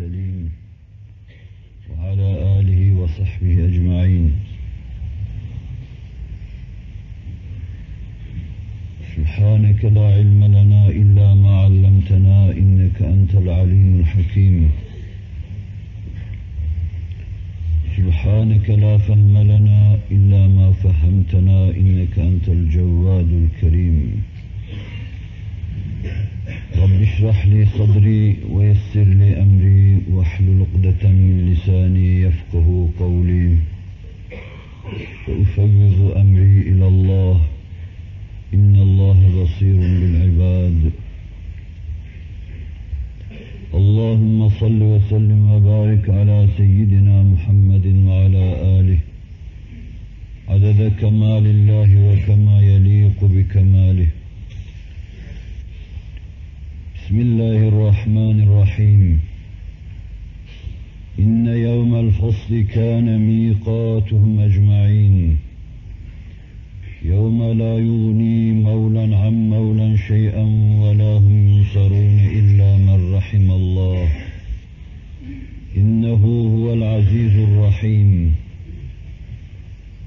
المرسلين وعلى آله وصحبه أجمعين. سبحانك لا علم لنا إلا ما علمتنا إنك أنت العليم الحكيم. سبحانك لا فهم لنا إلا ما فهمتنا إنك أنت الجواد الكريم. رب اشرح لي صدري ويسر لي أمري واحلل عقدة من لساني يفقه قولي. وأفوض أمري إلى الله. إن الله بصير بالعباد. اللهم صل وسلم وبارك على سيدنا محمد وعلى آله. عدد كمال الله وكما يليق بكماله. بسم الله الرحمن الرحيم. إن يوم الفصل كان ميقاتهم أجمعين. يوم لا يغني مولا عن مولا شيئا ولا هم ينصرون إلا من رحم الله. إنه هو العزيز الرحيم.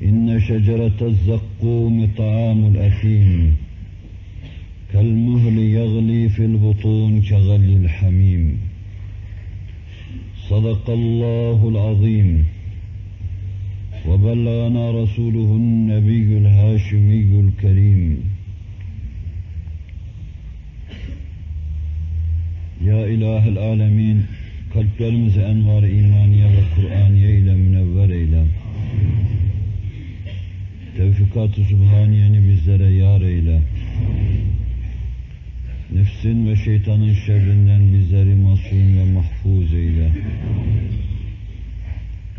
إن شجرة الزقوم طعام الأثيم. كالمهل يغلي في البطون كغلي الحميم صدق الله العظيم وبلغنا رسوله النبي الهاشمي الكريم Ya İlahel Alemin, kalplerimizi envar imaniye ve Kur'aniye ile münevver eyle. Tevfikat-ı Sübhaniyeni bizlere yar eyle. Nefsin ve şeytanın şerrinden bizleri masum ve mahfuz eyle.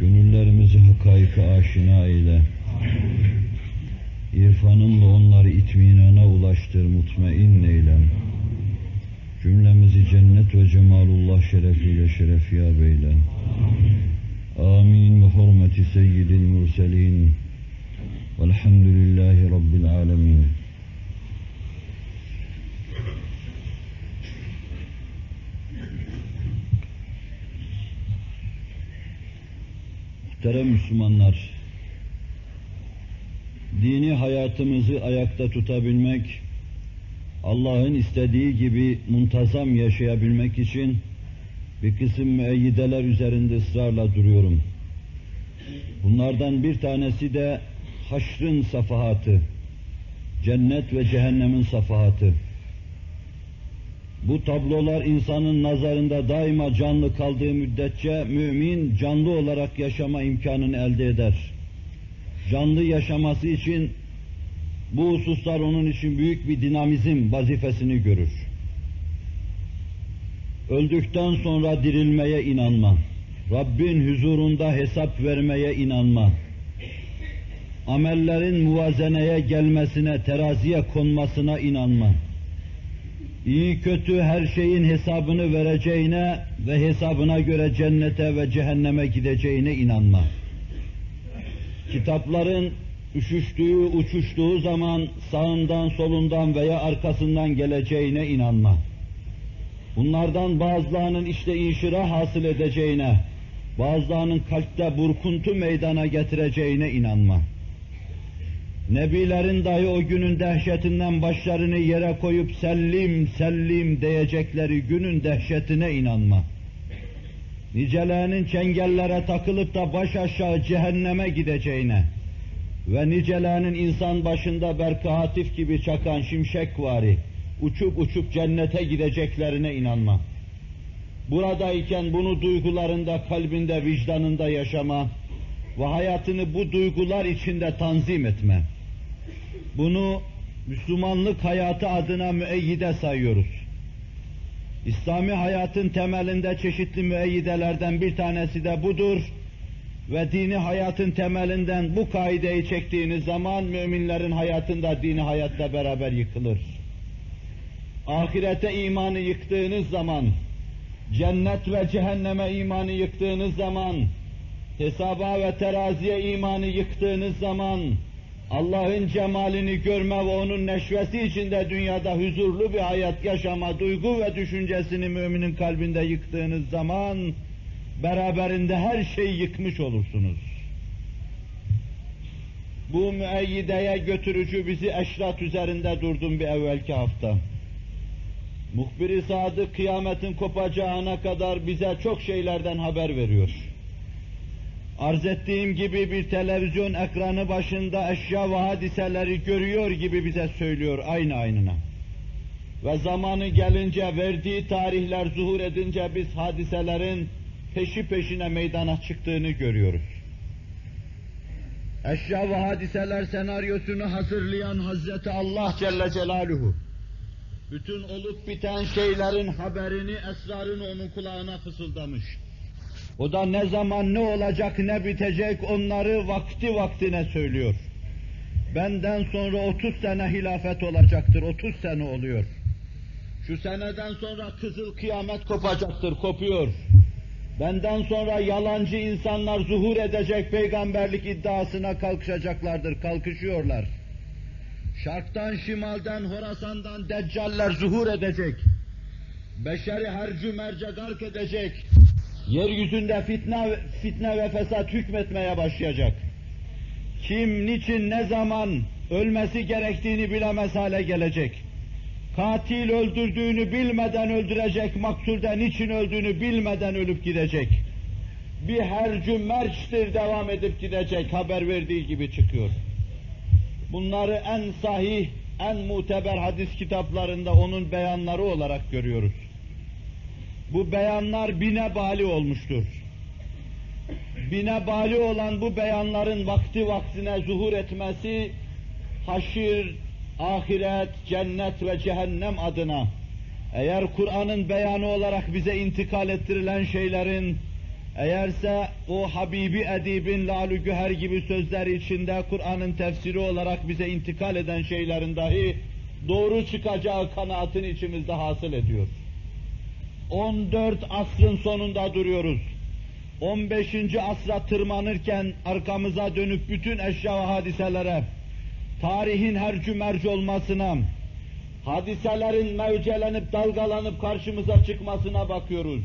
Gönüllerimizi hakaika aşina eyle. İrfanınla onları itminana ulaştır, mutmain eyle. Cümlemizi cennet ve cemalullah şerefiyle şerefiyab eyle. Amin. Ve hurmeti seyyidil murselin. Velhamdülillahi Rabbil alemin. Muhterem Müslümanlar, dini hayatımızı ayakta tutabilmek, Allah'ın istediği gibi muntazam yaşayabilmek için bir kısım müeyyideler üzerinde ısrarla duruyorum. Bunlardan bir tanesi de haşrın safahatı, cennet ve cehennemin safahatı. Bu tablolar insanın nazarında daima canlı kaldığı müddetçe mümin canlı olarak yaşama imkanını elde eder. Canlı yaşaması için bu hususlar onun için büyük bir dinamizm vazifesini görür. Öldükten sonra dirilmeye inanma. Rabbin huzurunda hesap vermeye inanma. Amellerin muvazeneye gelmesine, teraziye konmasına inanma. İyi kötü her şeyin hesabını vereceğine ve hesabına göre cennete ve cehenneme gideceğine inanma. Kitapların üşüştüğü, uçuştuğu zaman sağından, solundan veya arkasından geleceğine inanma. Bunlardan bazılarının işte inşira hasıl edeceğine, bazılarının kalpte burkuntu meydana getireceğine inanma. Nebilerin dahi o günün dehşetinden başlarını yere koyup sellim sellim diyecekleri günün dehşetine inanma. Nicelerinin çengellere takılıp da baş aşağı cehenneme gideceğine ve nicelerinin insan başında berkahatif gibi çakan şimşek vari, uçup uçup cennete gideceklerine inanma. Buradayken bunu duygularında, kalbinde, vicdanında yaşama ve hayatını bu duygular içinde tanzim etme. Bunu Müslümanlık hayatı adına müeyyide sayıyoruz. İslami hayatın temelinde çeşitli müeyyidelerden bir tanesi de budur ve dini hayatın temelinden bu kaideyi çektiğiniz zaman müminlerin hayatında dini hayatla beraber yıkılır. Ahirete imanı yıktığınız zaman, cennet ve cehenneme imanı yıktığınız zaman, hesaba ve teraziye imanı yıktığınız zaman, Allah'ın cemalini görme ve onun neşvesi içinde dünyada huzurlu bir hayat yaşama duygu ve düşüncesini müminin kalbinde yıktığınız zaman beraberinde her şeyi yıkmış olursunuz. Bu müeyyideye götürücü bizi eşrat üzerinde durdum bir evvelki hafta. Muhbir-i Sadık kıyametin kopacağına kadar bize çok şeylerden haber veriyor. Arz ettiğim gibi bir televizyon ekranı başında eşya ve hadiseleri görüyor gibi bize söylüyor aynı aynına. Ve zamanı gelince verdiği tarihler zuhur edince biz hadiselerin peşi peşine meydana çıktığını görüyoruz. Eşya ve hadiseler senaryosunu hazırlayan Hazreti Allah Celle Celaluhu, bütün olup biten şeylerin haberini, esrarını onun kulağına fısıldamış. O da ne zaman ne olacak ne bitecek onları vakti vaktine söylüyor. Benden sonra 30 sene hilafet olacaktır, 30 sene oluyor. Şu seneden sonra kızıl kıyamet kopacaktır, kopuyor. Benden sonra yalancı insanlar zuhur edecek peygamberlik iddiasına kalkışacaklardır, kalkışıyorlar. Şarktan, şimalden, Horasan'dan deccaller zuhur edecek. Beşeri hercü merce gark edecek. Yeryüzünde fitne, fitne ve fesat hükmetmeye başlayacak. Kim, niçin, ne zaman ölmesi gerektiğini bilemez hale gelecek. Katil öldürdüğünü bilmeden öldürecek, maksulde niçin öldüğünü bilmeden ölüp gidecek. Bir hercü merçtir devam edip gidecek, haber verdiği gibi çıkıyor. Bunları en sahih, en muteber hadis kitaplarında onun beyanları olarak görüyoruz. Bu beyanlar bine bali olmuştur. Bine bali olan bu beyanların vakti vaktine zuhur etmesi, haşir, ahiret, cennet ve cehennem adına, eğer Kur'an'ın beyanı olarak bize intikal ettirilen şeylerin, eğerse o Habibi Edib'in Lalü Güher gibi sözleri içinde Kur'an'ın tefsiri olarak bize intikal eden şeylerin dahi doğru çıkacağı kanaatini içimizde hasıl ediyor. 14 asrın sonunda duruyoruz. 15. asra tırmanırken arkamıza dönüp bütün eşya ve hadiselere, tarihin her cümerci olmasına, hadiselerin mevcelenip dalgalanıp karşımıza çıkmasına bakıyoruz.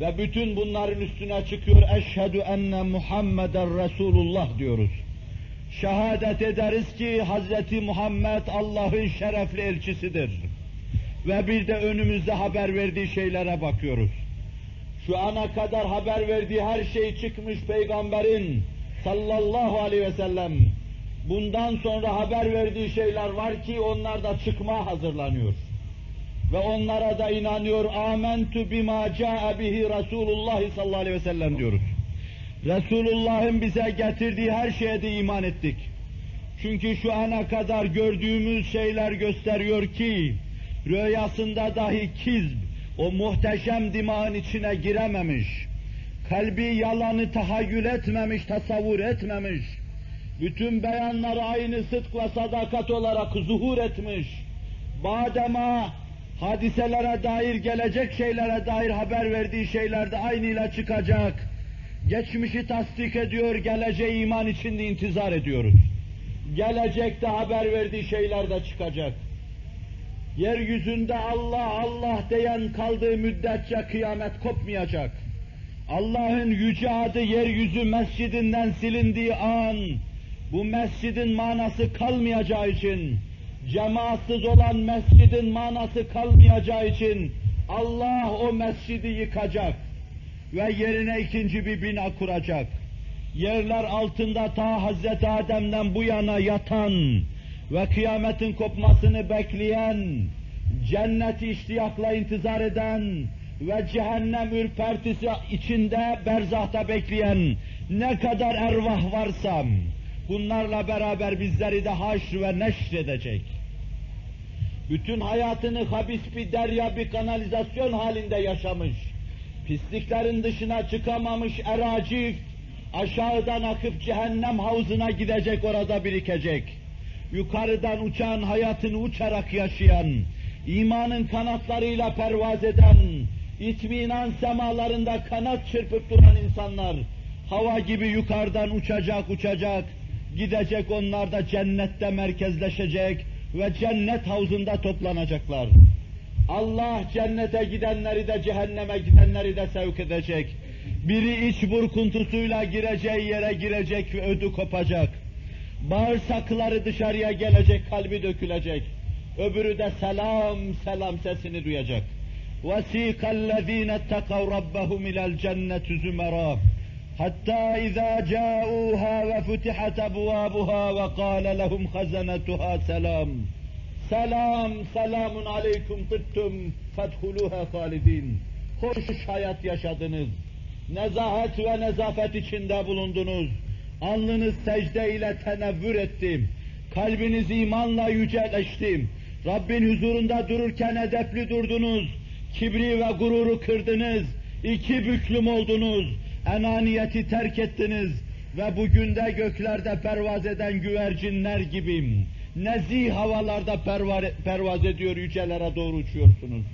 Ve bütün bunların üstüne çıkıyor, eşhedü enne Muhammeden Resulullah diyoruz. Şehadet ederiz ki Hazreti Muhammed Allah'ın şerefli elçisidir. Ve bir de önümüzde haber verdiği şeylere bakıyoruz. Şu ana kadar haber verdiği her şey çıkmış peygamberin sallallahu aleyhi ve sellem. Bundan sonra haber verdiği şeyler var ki onlar da çıkma hazırlanıyor. Ve onlara da inanıyor. Amentu bima caa bihi Resulullah sallallahu aleyhi ve sellem diyoruz. Resulullah'ın bize getirdiği her şeye de iman ettik. Çünkü şu ana kadar gördüğümüz şeyler gösteriyor ki rüyasında dahi kizb, o muhteşem dimağın içine girememiş, kalbi yalanı tahayyül etmemiş, tasavvur etmemiş, bütün beyanları aynı sıdk ve sadakat olarak zuhur etmiş, badema hadiselere dair, gelecek şeylere dair haber verdiği şeylerde aynıyla çıkacak, geçmişi tasdik ediyor, geleceği iman içinde intizar ediyoruz. Gelecekte haber verdiği şeyler de çıkacak yeryüzünde Allah Allah diyen kaldığı müddetçe kıyamet kopmayacak. Allah'ın yüce adı yeryüzü mescidinden silindiği an, bu mescidin manası kalmayacağı için, cemaatsız olan mescidin manası kalmayacağı için, Allah o mescidi yıkacak ve yerine ikinci bir bina kuracak. Yerler altında ta Hazreti Adem'den bu yana yatan, ve kıyametin kopmasını bekleyen, cenneti iştiyakla intizar eden ve cehennem ürpertisi içinde berzahta bekleyen ne kadar ervah varsa bunlarla beraber bizleri de haşr ve neşr edecek. Bütün hayatını habis bir derya, bir kanalizasyon halinde yaşamış, pisliklerin dışına çıkamamış eracif, aşağıdan akıp cehennem havuzuna gidecek orada birikecek yukarıdan uçan, hayatını uçarak yaşayan, imanın kanatlarıyla pervaz eden, itminan semalarında kanat çırpıp duran insanlar, hava gibi yukarıdan uçacak uçacak, Gidecek onlar da cennette merkezleşecek ve cennet havuzunda toplanacaklar. Allah cennete gidenleri de cehenneme gidenleri de sevk edecek. Biri iç burkuntusuyla gireceği yere girecek ve ödü kopacak. Bağırsakları dışarıya gelecek, kalbi dökülecek. Öbürü de selam selam sesini duyacak. وَسِيقَ الَّذ۪ينَ اتَّقَوْا رَبَّهُمْ اِلَى الْجَنَّةِ زُمَرًا حتى إذا جاءوها وفتحت أبوابها وقال لهم خزنتها سلام Selam, selamun aleyküm tıttüm, fethuluha halidin. Hoş hayat yaşadınız. Nezahet ve nezafet içinde bulundunuz. Alnınız secde ile tenevvür ettim. Kalbiniz imanla yüceleştim. Rabbin huzurunda dururken edepli durdunuz. Kibri ve gururu kırdınız. İki büklüm oldunuz. Enaniyeti terk ettiniz. Ve bugün de göklerde pervaz eden güvercinler gibiyim nezih havalarda pervaz ediyor, yücelere doğru uçuyorsunuz.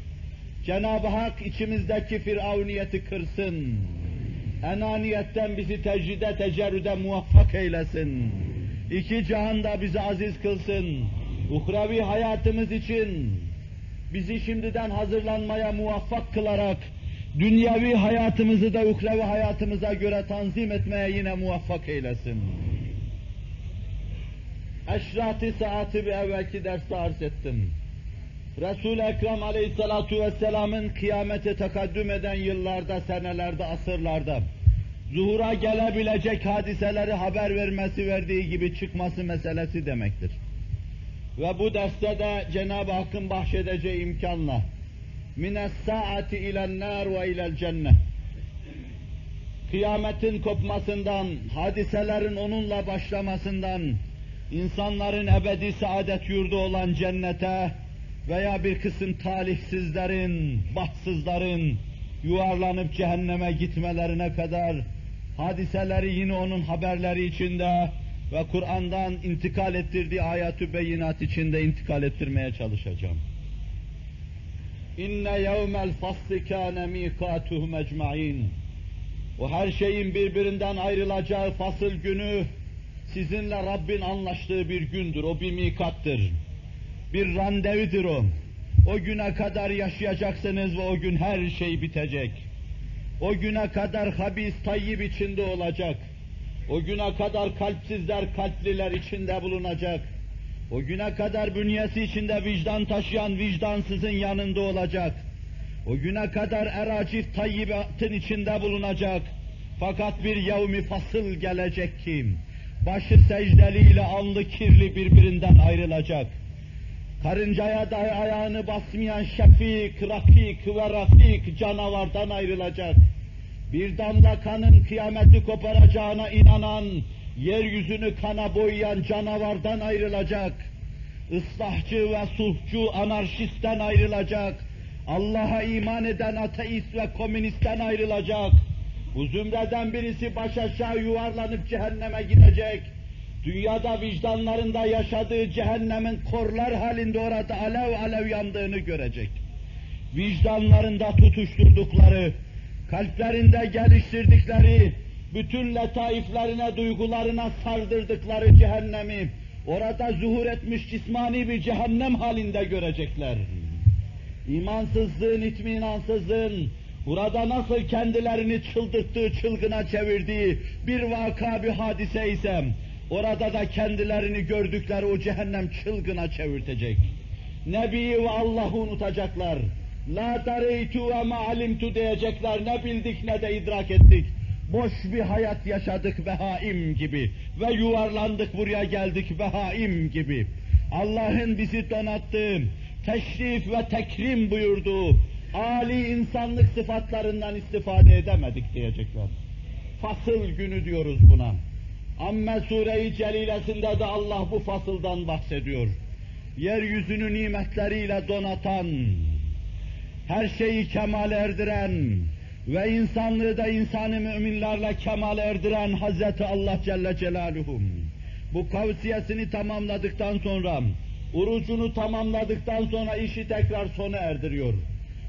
Cenab-ı Hak içimizdeki firavniyeti kırsın. Enaniyetten bizi tecride, tecerrüde muvaffak eylesin. İki cihanda bizi aziz kılsın. Uhrevi hayatımız için bizi şimdiden hazırlanmaya muvaffak kılarak dünyevi hayatımızı da uhrevi hayatımıza göre tanzim etmeye yine muvaffak eylesin. Eşrat-ı saati bir evvelki derste arz ettim. Resul-i Ekrem aleyhissalatu vesselamın kıyamete tekaddüm eden yıllarda, senelerde, asırlarda zuhura gelebilecek hadiseleri haber vermesi verdiği gibi çıkması meselesi demektir. Ve bu derste de Cenab-ı Hakk'ın bahşedeceği imkanla mines saati ilen nar ve ilel cennet kıyametin kopmasından, hadiselerin onunla başlamasından, insanların ebedi saadet yurdu olan cennete veya bir kısım talihsizlerin, bahtsızların yuvarlanıp cehenneme gitmelerine kadar hadiseleri yine onun haberleri içinde ve Kur'an'dan intikal ettirdiği ayatü beyinat içinde intikal ettirmeye çalışacağım. İnne yevmel fasli kâne mikâtuhum ecmaîn. O her şeyin birbirinden ayrılacağı fasıl günü sizinle Rabbin anlaştığı bir gündür, o bir mikattır. Bir randevudur o. O güne kadar yaşayacaksınız ve o gün her şey bitecek. O güne kadar habis tayyip içinde olacak. O güne kadar kalpsizler kalpliler içinde bulunacak. O güne kadar bünyesi içinde vicdan taşıyan vicdansızın yanında olacak. O güne kadar eracif tayyibatın içinde bulunacak. Fakat bir yevmi fasıl gelecek kim? başı secdeliyle alnı kirli birbirinden ayrılacak. Karıncaya dahi ayağını basmayan şefik, rakik ve rafik canavardan ayrılacak. Bir damla kanın kıyameti koparacağına inanan, yeryüzünü kana boyayan canavardan ayrılacak. Islahçı ve sulhçu anarşistten ayrılacak. Allah'a iman eden ateist ve komünistten ayrılacak bu zümreden birisi baş aşağı yuvarlanıp cehenneme gidecek. Dünyada vicdanlarında yaşadığı cehennemin korlar halinde orada alev alev yandığını görecek. Vicdanlarında tutuşturdukları, kalplerinde geliştirdikleri, bütün letaiflerine, duygularına sardırdıkları cehennemi, orada zuhur etmiş cismani bir cehennem halinde görecekler. İmansızlığın, itminansızlığın, burada nasıl kendilerini çıldırttığı, çılgına çevirdiği bir vaka, bir hadise ise, orada da kendilerini gördükleri o cehennem çılgına çevirtecek. Nebi'yi ve Allah'ı unutacaklar. La dareytu ve ma alimtu diyecekler. Ne bildik ne de idrak ettik. Boş bir hayat yaşadık behaim gibi. Ve yuvarlandık buraya geldik behaim gibi. Allah'ın bizi donattığı, teşrif ve tekrim buyurduğu, âli insanlık sıfatlarından istifade edemedik diyecekler. Fasıl günü diyoruz buna. Amme Sure-i Celilesinde de Allah bu fasıldan bahsediyor. Yeryüzünü nimetleriyle donatan, her şeyi kemal erdiren ve insanlığı da insanı müminlerle kemal erdiren Hazreti Allah Celle Celaluhu. Bu kavsiyesini tamamladıktan sonra, urucunu tamamladıktan sonra işi tekrar sona erdiriyor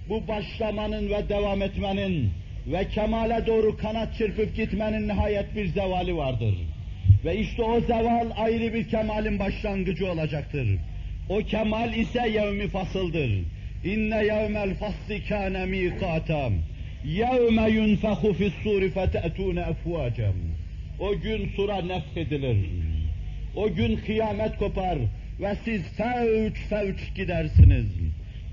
bu başlamanın ve devam etmenin ve kemale doğru kanat çırpıp gitmenin nihayet bir zevali vardır. Ve işte o zeval ayrı bir kemalin başlangıcı olacaktır. O kemal ise yevmi fasıldır. İnne yevmel fasli kâne mîkâtem. Yevme yunfehu fis-sûri fete'tûne efvâcem. O gün sura nefhedilir. O gün kıyamet kopar ve siz fevç fevç gidersiniz.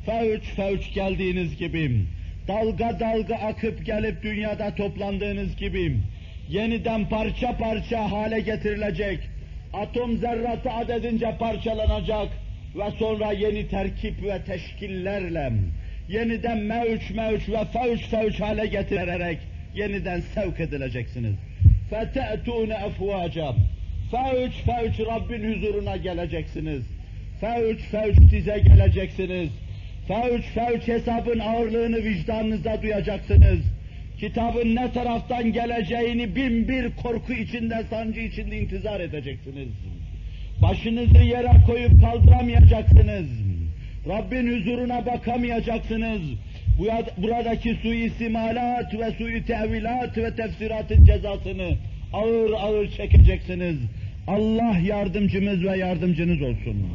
Fevç fevç geldiğiniz gibi, dalga dalga akıp gelip dünyada toplandığınız gibi, yeniden parça parça hale getirilecek, atom zerratı adedince parçalanacak ve sonra yeni terkip ve teşkillerle yeniden mevç mevç ve fevç fevç hale getirerek yeniden sevk edileceksiniz. فَتَأْتُونَ اَفْوَاجًا Fevç fevç Rabbin huzuruna geleceksiniz. Fevç fevç dize geleceksiniz. Fevç fevç hesabın ağırlığını vicdanınızda duyacaksınız. Kitabın ne taraftan geleceğini bin bir korku içinde, sancı içinde intizar edeceksiniz. Başınızı yere koyup kaldıramayacaksınız. Rabbin huzuruna bakamayacaksınız. Buradaki suistimalat ve sui tevilat ve tefsiratın cezasını ağır ağır çekeceksiniz. Allah yardımcımız ve yardımcınız olsun.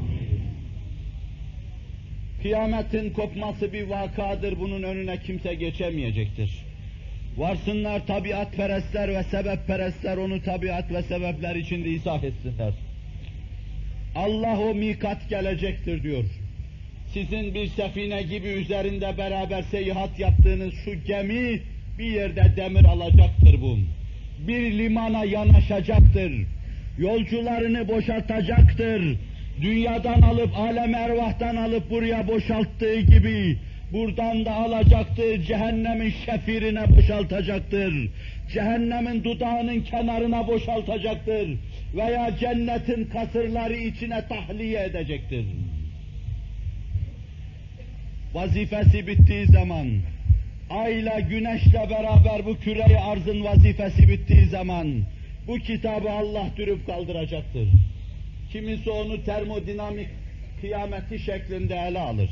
Kıyametin kopması bir vakadır, bunun önüne kimse geçemeyecektir. Varsınlar tabiat perestler ve sebep perestler onu tabiat ve sebepler içinde izah etsinler. Allah o mikat gelecektir diyor. Sizin bir sefine gibi üzerinde beraber seyahat yaptığınız şu gemi bir yerde demir alacaktır bu. Bir limana yanaşacaktır. Yolcularını boşaltacaktır. Dünyadan alıp, alem ervahtan alıp buraya boşalttığı gibi buradan da alacaktır, cehennemin şefirine boşaltacaktır. Cehennemin dudağının kenarına boşaltacaktır. Veya cennetin kasırları içine tahliye edecektir. Vazifesi bittiği zaman, ayla güneşle beraber bu küreyi arzın vazifesi bittiği zaman, bu kitabı Allah dürüp kaldıracaktır. Kimisi onu termodinamik kıyameti şeklinde ele alır.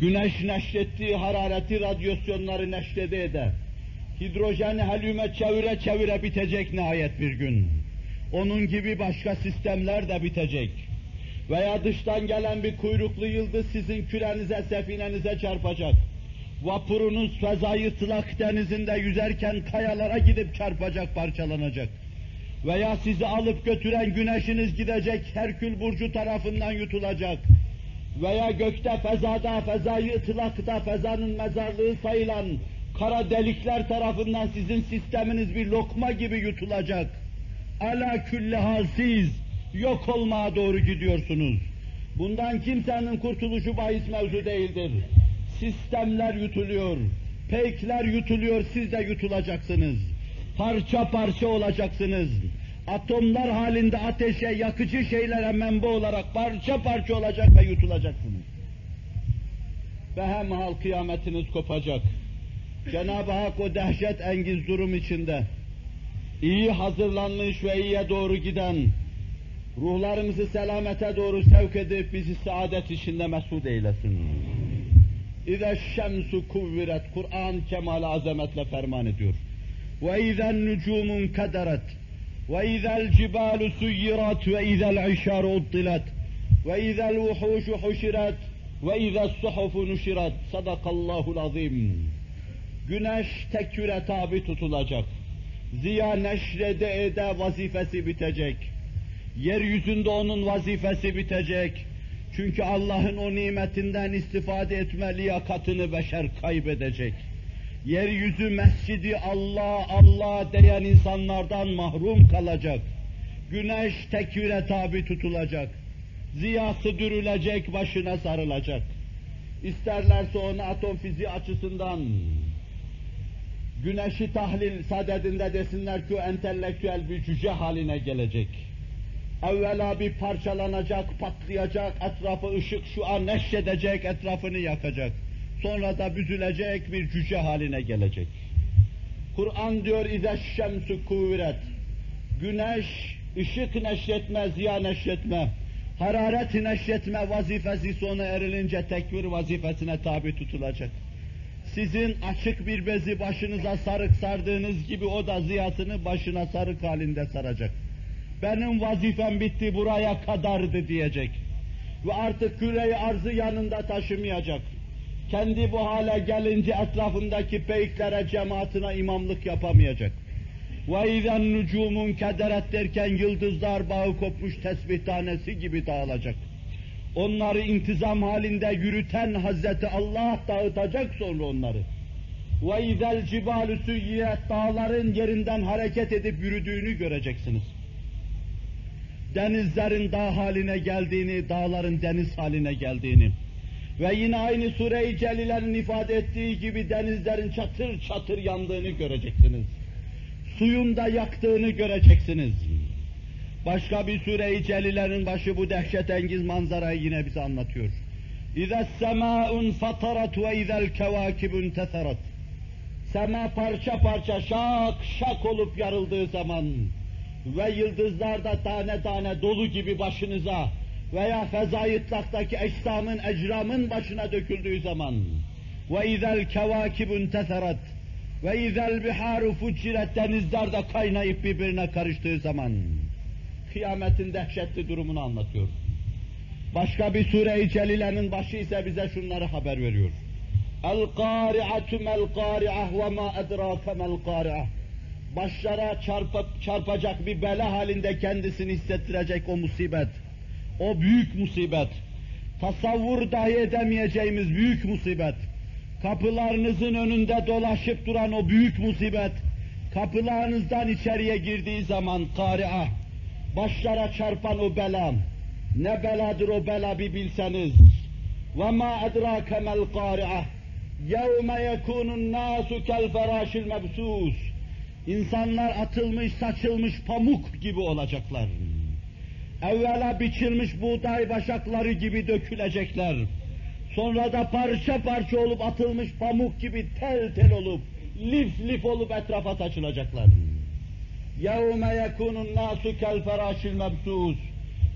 Güneş neşrettiği harareti radyasyonları neşrede eder. Hidrojeni helyume çevire çevire bitecek nihayet bir gün. Onun gibi başka sistemler de bitecek. Veya dıştan gelen bir kuyruklu yıldız sizin kürenize, sefinenize çarpacak. Vapurunuz fezayı tılak denizinde yüzerken kayalara gidip çarpacak, parçalanacak. Veya sizi alıp götüren güneşiniz gidecek, Herkül Burcu tarafından yutulacak. Veya gökte, fezada, fezayı ıtlakta, fezanın mezarlığı sayılan kara delikler tarafından sizin sisteminiz bir lokma gibi yutulacak. Ala külleha siz yok olmaya doğru gidiyorsunuz. Bundan kimsenin kurtuluşu bahis mevzu değildir. Sistemler yutuluyor, peykler yutuluyor, siz de yutulacaksınız. Parça parça olacaksınız. Atomlar halinde ateşe, yakıcı şeylere menba olarak parça parça olacak ve yutulacaksınız. Ve hemhal kıyametiniz kopacak. Cenab-ı Hak o dehşet engiz durum içinde iyi hazırlanmış ve iyiye doğru giden ruhlarımızı selamete doğru sevk edip bizi saadet içinde mesut eylesin. İze şemsu kuvviret, Kur'an kemal azametle ferman ediyor. Ve izen nucumun kaderet, suyirat, ve izel işaru uddilat, ve izel vuhuşu huşirat, ve izel suhufu nuşirat. Sadakallahul azim. Güneş teküre tabi tutulacak. Ziya neşrede ede vazifesi bitecek. Yeryüzünde onun vazifesi bitecek. Çünkü Allah'ın o nimetinden istifade etme liyakatını beşer kaybedecek. Yeryüzü mescidi Allah Allah diyen insanlardan mahrum kalacak. Güneş tekvire tabi tutulacak. Ziyası dürülecek, başına sarılacak. İsterlerse onu atom fiziği açısından güneşi tahlil sadedinde desinler ki entelektüel bir cüce haline gelecek. Evvela bir parçalanacak, patlayacak, etrafı ışık şu an neşredecek, etrafını yakacak. Sonra da büzülecek bir cüce haline gelecek. Kur'an diyor İze şemsu kuvvet. Güneş ışık neşretme, ziya neşretme, hararet neşretme vazifesi sona erilince tekvir vazifesine tabi tutulacak. Sizin açık bir bezi başınıza sarık sardığınız gibi o da ziyasını başına sarık halinde saracak. benim vazifem bitti buraya kadardı diyecek. Ve artık küreyi arzı yanında taşımayacak. Kendi bu hale gelince etrafındaki peyiklere, cemaatine imamlık yapamayacak. İzen nucumun kederet derken yıldızlar bağı kopmuş tesbih tanesi gibi dağılacak. Onları intizam halinde yürüten Hazreti Allah dağıtacak sonra onları. İzel cibalü süyyiyet dağların yerinden hareket edip yürüdüğünü göreceksiniz. Denizlerin dağ haline geldiğini, dağların deniz haline geldiğini ve yine aynı Sure-i Celile'nin ifade ettiği gibi denizlerin çatır çatır yandığını göreceksiniz. Suyun da yaktığını göreceksiniz. Başka bir Sure-i Celile'nin başı bu dehşetengiz manzarayı yine bize anlatıyor. Semâun fatarat ve izel kevâkibun teserat. Sema parça parça şak şak olup yarıldığı zaman ve yıldızlar da tane tane dolu gibi başınıza veya fezai ıtlaktaki eşsamın, ecramın başına döküldüğü zaman ve izel kevâkibun teserat ve izel biharu fuciret denizler de kaynayıp birbirine karıştığı zaman kıyametin dehşetli durumunu anlatıyor. Başka bir sure-i celilenin başı ise bize şunları haber veriyor. El-qari'atu mel-qari'ah ve ma edrake mel-qari'ah. Başlara çarpıp çarpacak bir bela halinde kendisini hissettirecek o musibet. O büyük musibet. Tasavvur dahi edemeyeceğimiz büyük musibet. Kapılarınızın önünde dolaşıp duran o büyük musibet. Kapılarınızdan içeriye girdiği zaman kari'ah. Başlara çarpan o bela. Ne beladır o bela bir bilseniz. وَمَا اَدْرَاكَ مَا الْقَارِعَةِ يَوْمَ يَكُونُ النَّاسُ كَالْفَرَاشِ الْمَبْسُوسِ İnsanlar atılmış, saçılmış pamuk gibi olacaklar. Evvela biçilmiş buğday başakları gibi dökülecekler. Sonra da parça parça olup atılmış pamuk gibi tel tel olup, lif lif olup etrafa saçılacaklar. يَوْمَ يَكُونُ النَّاسُ كَالْفَرَاشِ الْمَبْسُوسِ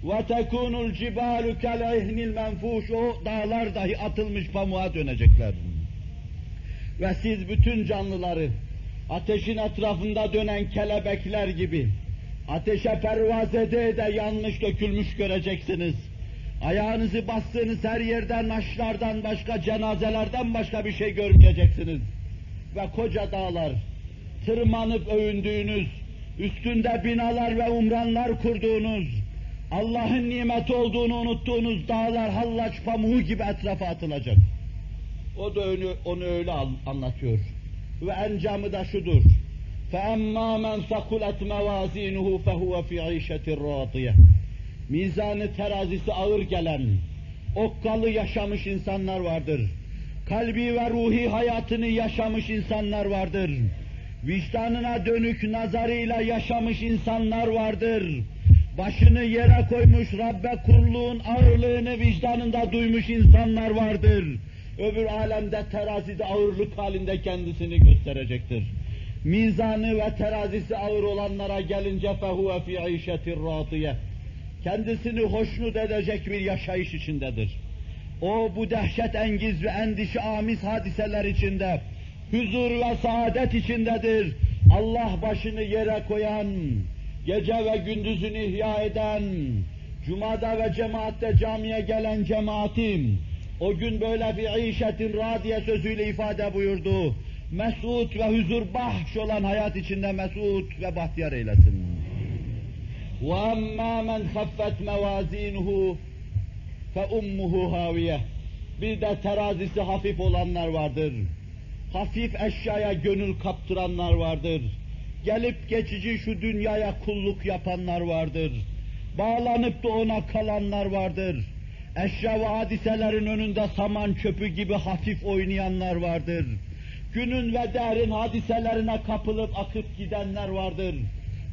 وَتَكُونُ الْجِبَالُ كَالْعِهْنِ الْمَنْفُوشِ O dağlar dahi atılmış pamuğa dönecekler. Ve siz bütün canlıları ateşin etrafında dönen kelebekler gibi ateşe pervaz ede ede yanmış dökülmüş göreceksiniz. Ayağınızı bastığınız her yerden naşlardan başka, cenazelerden başka bir şey görmeyeceksiniz. Ve koca dağlar, tırmanıp övündüğünüz, üstünde binalar ve umranlar kurduğunuz, Allah'ın nimeti olduğunu unuttuğunuz dağlar hallaç pamuğu gibi etrafa atılacak. O da onu, onu öyle anlatıyor. Ve encamı da şudur. فَاَمَّا مَنْ ثَقُلَتْ مَوَازِينُهُ فَهُوَ فِي عِيشَةٍ رَاضِيَةٍ Mizanı terazisi ağır gelen, okkalı yaşamış insanlar vardır. Kalbi ve ruhi hayatını yaşamış insanlar vardır. Vicdanına dönük nazarıyla yaşamış insanlar vardır. Başını yere koymuş Rabbe kulluğun ağırlığını vicdanında duymuş insanlar vardır. Öbür alemde terazide ağırlık halinde kendisini gösterecektir. Mizanı ve terazisi ağır olanlara gelince fehuve fi işetir radiye. Kendisini hoşnut edecek bir yaşayış içindedir. O bu dehşet engiz ve endişe amiz hadiseler içinde, huzur ve saadet içindedir. Allah başını yere koyan, gece ve gündüzünü ihya eden, cumada ve cemaatte camiye gelen cemaatim, o gün böyle bir işetin radiye sözüyle ifade buyurdu Mesut ve huzur bahş olan hayat içinde mesut ve bahtiyar eylesin. وَأَمَّا مَنْ خَفَّتْ مَوَازِينُهُ فَأُمُّهُ هَاوِيَةٌ Bir de terazisi hafif olanlar vardır. Hafif eşyaya gönül kaptıranlar vardır. Gelip geçici şu dünyaya kulluk yapanlar vardır. Bağlanıp da ona kalanlar vardır. Eşya ve hadiselerin önünde saman çöpü gibi hafif oynayanlar vardır. Günün ve derin hadiselerine kapılıp akıp gidenler vardır.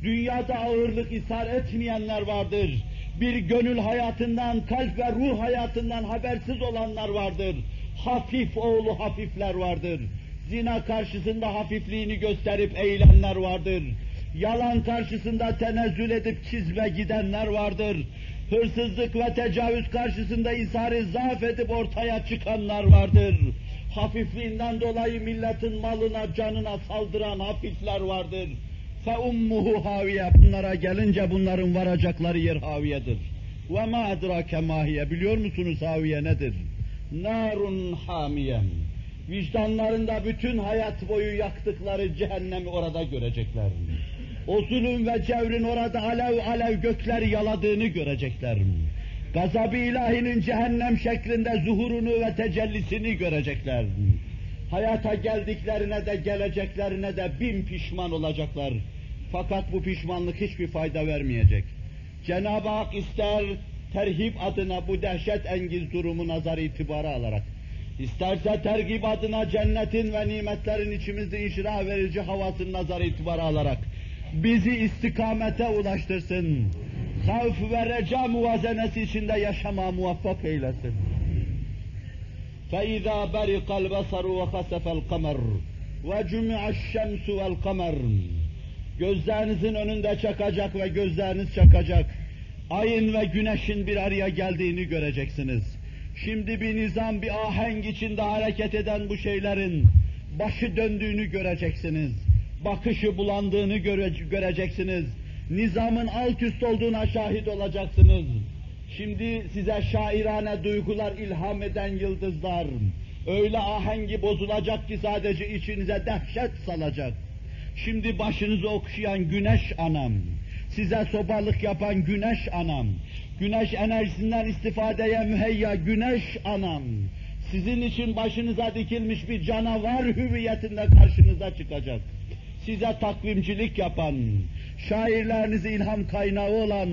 Dünyada ağırlık ishar etmeyenler vardır. Bir gönül hayatından, kalp ve ruh hayatından habersiz olanlar vardır. Hafif oğlu hafifler vardır. Zina karşısında hafifliğini gösterip eğilenler vardır. Yalan karşısında tenezzül edip çizme gidenler vardır. Hırsızlık ve tecavüz karşısında isarı zaaf edip ortaya çıkanlar vardır. Hafifliğinden dolayı milletin malına, canına saldıran hafifler vardır. Ummuhu haviye. Bunlara gelince bunların varacakları yer haviyedir. Ve ma edrake mahiye. Biliyor musunuz haviye nedir? Narun hamiye. Vicdanlarında bütün hayat boyu yaktıkları cehennemi orada görecekler. O zulüm ve cevrin orada alev alev gökleri yaladığını görecekler. Gazab-ı ilahinin cehennem şeklinde zuhurunu ve tecellisini görecekler. Hayata geldiklerine de geleceklerine de bin pişman olacaklar. Fakat bu pişmanlık hiçbir fayda vermeyecek. Cenab-ı Hak ister terhip adına bu dehşet engiz durumu nazar itibara alarak, isterse tergib adına cennetin ve nimetlerin içimizde inşirah verici havasını nazar itibara alarak, bizi istikamete ulaştırsın. Havf ve reca muvazenesi içinde yaşama muvaffak eylesin. فَاِذَا بَرِقَ الْبَصَرُ وَخَسَفَ الْقَمَرُ وَجُمِعَ الشَّمْسُ وَالْقَمَرُ Gözlerinizin önünde çakacak ve gözleriniz çakacak. Ayın ve güneşin bir araya geldiğini göreceksiniz. Şimdi bir nizam, bir ahenk içinde hareket eden bu şeylerin başı döndüğünü göreceksiniz. Bakışı bulandığını göre göreceksiniz. Nizamın alt üst olduğuna şahit olacaksınız. Şimdi size şairane duygular ilham eden yıldızlar, öyle ahengi bozulacak ki sadece içinize dehşet salacak. Şimdi başınızı okşayan güneş anam, size sobalık yapan güneş anam, güneş enerjisinden istifadeye müheyya güneş anam, sizin için başınıza dikilmiş bir canavar hüviyetinde karşınıza çıkacak. Size takvimcilik yapan, şairlerinizi ilham kaynağı olan,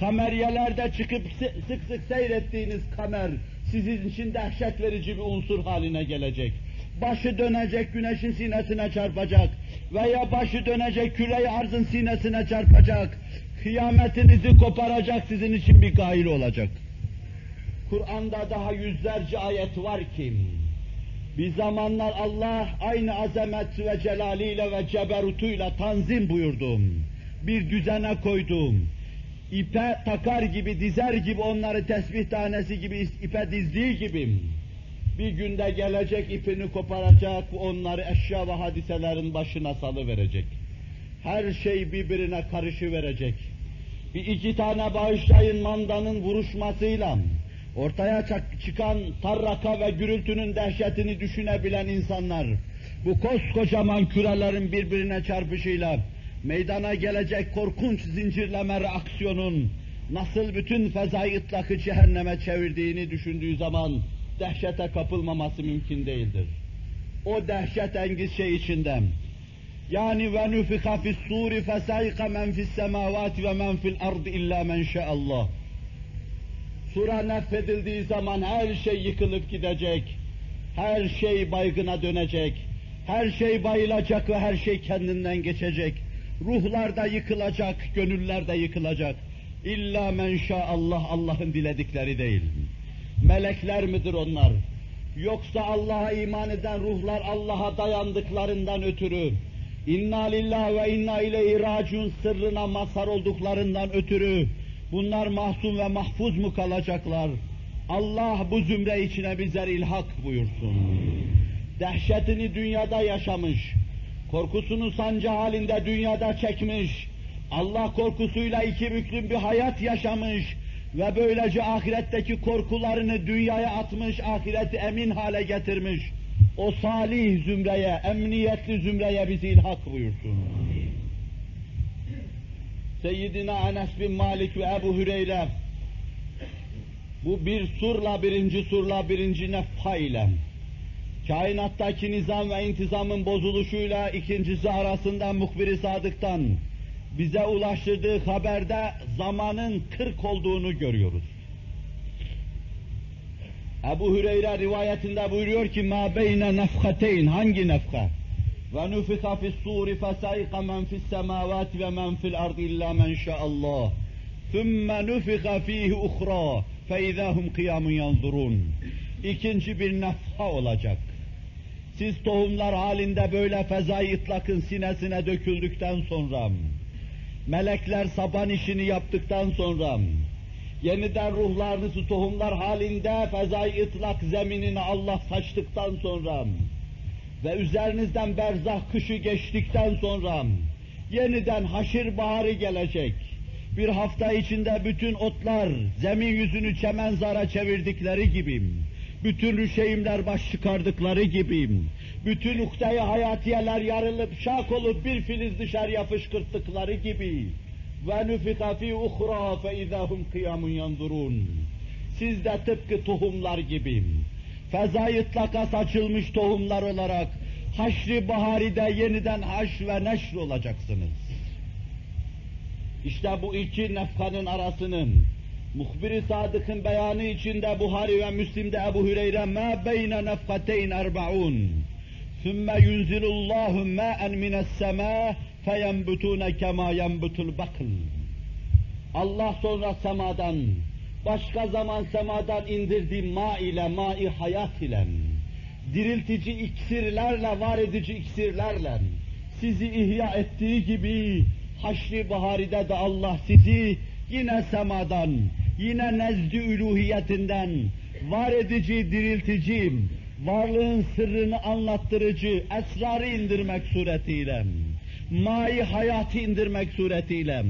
kameriyelerde çıkıp sık sık seyrettiğiniz kamer, sizin için dehşet verici bir unsur haline gelecek. Başı dönecek güneşin sinesine çarpacak veya başı dönecek küre arzın sinesine çarpacak. Kıyametinizi koparacak sizin için bir gail olacak. Kur'an'da daha yüzlerce ayet var ki, bir zamanlar Allah aynı azamet ve celaliyle ve ceberutuyla tanzim buyurdum. Bir düzene koydum. İpe takar gibi, dizer gibi onları tesbih tanesi gibi ipe dizdiği gibi bir günde gelecek ipini koparacak, onları eşya ve hadiselerin başına salı verecek. Her şey birbirine karışı verecek. Bir iki tane bağışlayın mandanın vuruşmasıyla ortaya çıkan tarraka ve gürültünün dehşetini düşünebilen insanlar, bu koskocaman kürelerin birbirine çarpışıyla meydana gelecek korkunç zincirleme reaksiyonun nasıl bütün fezai ıtlakı cehenneme çevirdiğini düşündüğü zaman dehşete kapılmaması mümkün değildir. O dehşet engiz şey içinde. Yani ve nufika fis suri fesayka men fis semavati ve men fil ardı illa men şeallah. Sura nefedildiği zaman her şey yıkılıp gidecek. Her şey baygına dönecek. Her şey bayılacak ve her şey kendinden geçecek. Ruhlar da yıkılacak, gönüller de yıkılacak. İlla men Allah Allah'ın diledikleri değil. Melekler midir onlar? Yoksa Allah'a iman eden ruhlar Allah'a dayandıklarından ötürü, inna lillah ve inna ileyhi raciun sırrına mazhar olduklarından ötürü, bunlar mahzun ve mahfuz mu kalacaklar? Allah bu zümre içine bizler ilhak buyursun. Dehşetini dünyada yaşamış, korkusunu sancı halinde dünyada çekmiş, Allah korkusuyla iki büklüm bir hayat yaşamış, ve böylece ahiretteki korkularını dünyaya atmış, ahireti emin hale getirmiş. O salih zümreye, emniyetli zümreye bizi ilhak buyursun. Seyyidina Enes bin Malik ve Ebu Hüreyre bu bir surla, birinci surla, birinci nefha ile kainattaki nizam ve intizamın bozuluşuyla ikincisi arasında muhbir sadıktan bize ulaştırdığı haberde zamanın kırk olduğunu görüyoruz. Ebu Hüreyre rivayetinde buyuruyor ki ma beyne nefhateyn hangi nefha? Ve nufika fis suri fesayqa men fis semavati ve men fil ardı illa men şa'allah. Thumma nufika fihi uhra fe izahum kıyamun yanzurun. İkinci bir nefha olacak. Siz tohumlar halinde böyle fezai itlakın sinesine döküldükten sonra melekler saban işini yaptıktan sonra yeniden ruhlarınızı tohumlar halinde fezai ıtlak zeminine Allah saçtıktan sonra ve üzerinizden berzah kışı geçtikten sonra yeniden haşir baharı gelecek. Bir hafta içinde bütün otlar zemin yüzünü çemen zara çevirdikleri gibi, bütün rüşeğimler baş çıkardıkları gibi, bütün uktayı hayatiyeler yarılıp şak olup bir filiz dışarıya fışkırttıkları gibi ve nufika fi uhra fe izahum kıyamun yandurun. Siz de tıpkı tohumlar gibi, fezayı itlaka saçılmış tohumlar olarak haşri baharide yeniden haş ve neşr olacaksınız. İşte bu iki nefkanın arasının Muhbir-i Sadık'ın beyanı içinde Buhari ve Müslim'de Ebu Hüreyre ma beyne nefkateyn erbaun. Sümme yunzilullahu ma'en mines semâ feyenbutûne kemâ yenbutul bakl. Allah sonra semadan, başka zaman semadan indirdiği ma ile, ma-i hayat ile, diriltici iksirlerle, var edici iksirlerle, sizi ihya ettiği gibi, haşri baharide de Allah sizi yine semadan, yine nezd-i üluhiyetinden, var edici, diriltici, varlığın sırrını anlattırıcı esrarı indirmek suretiyle, mai hayatı indirmek suretiyle,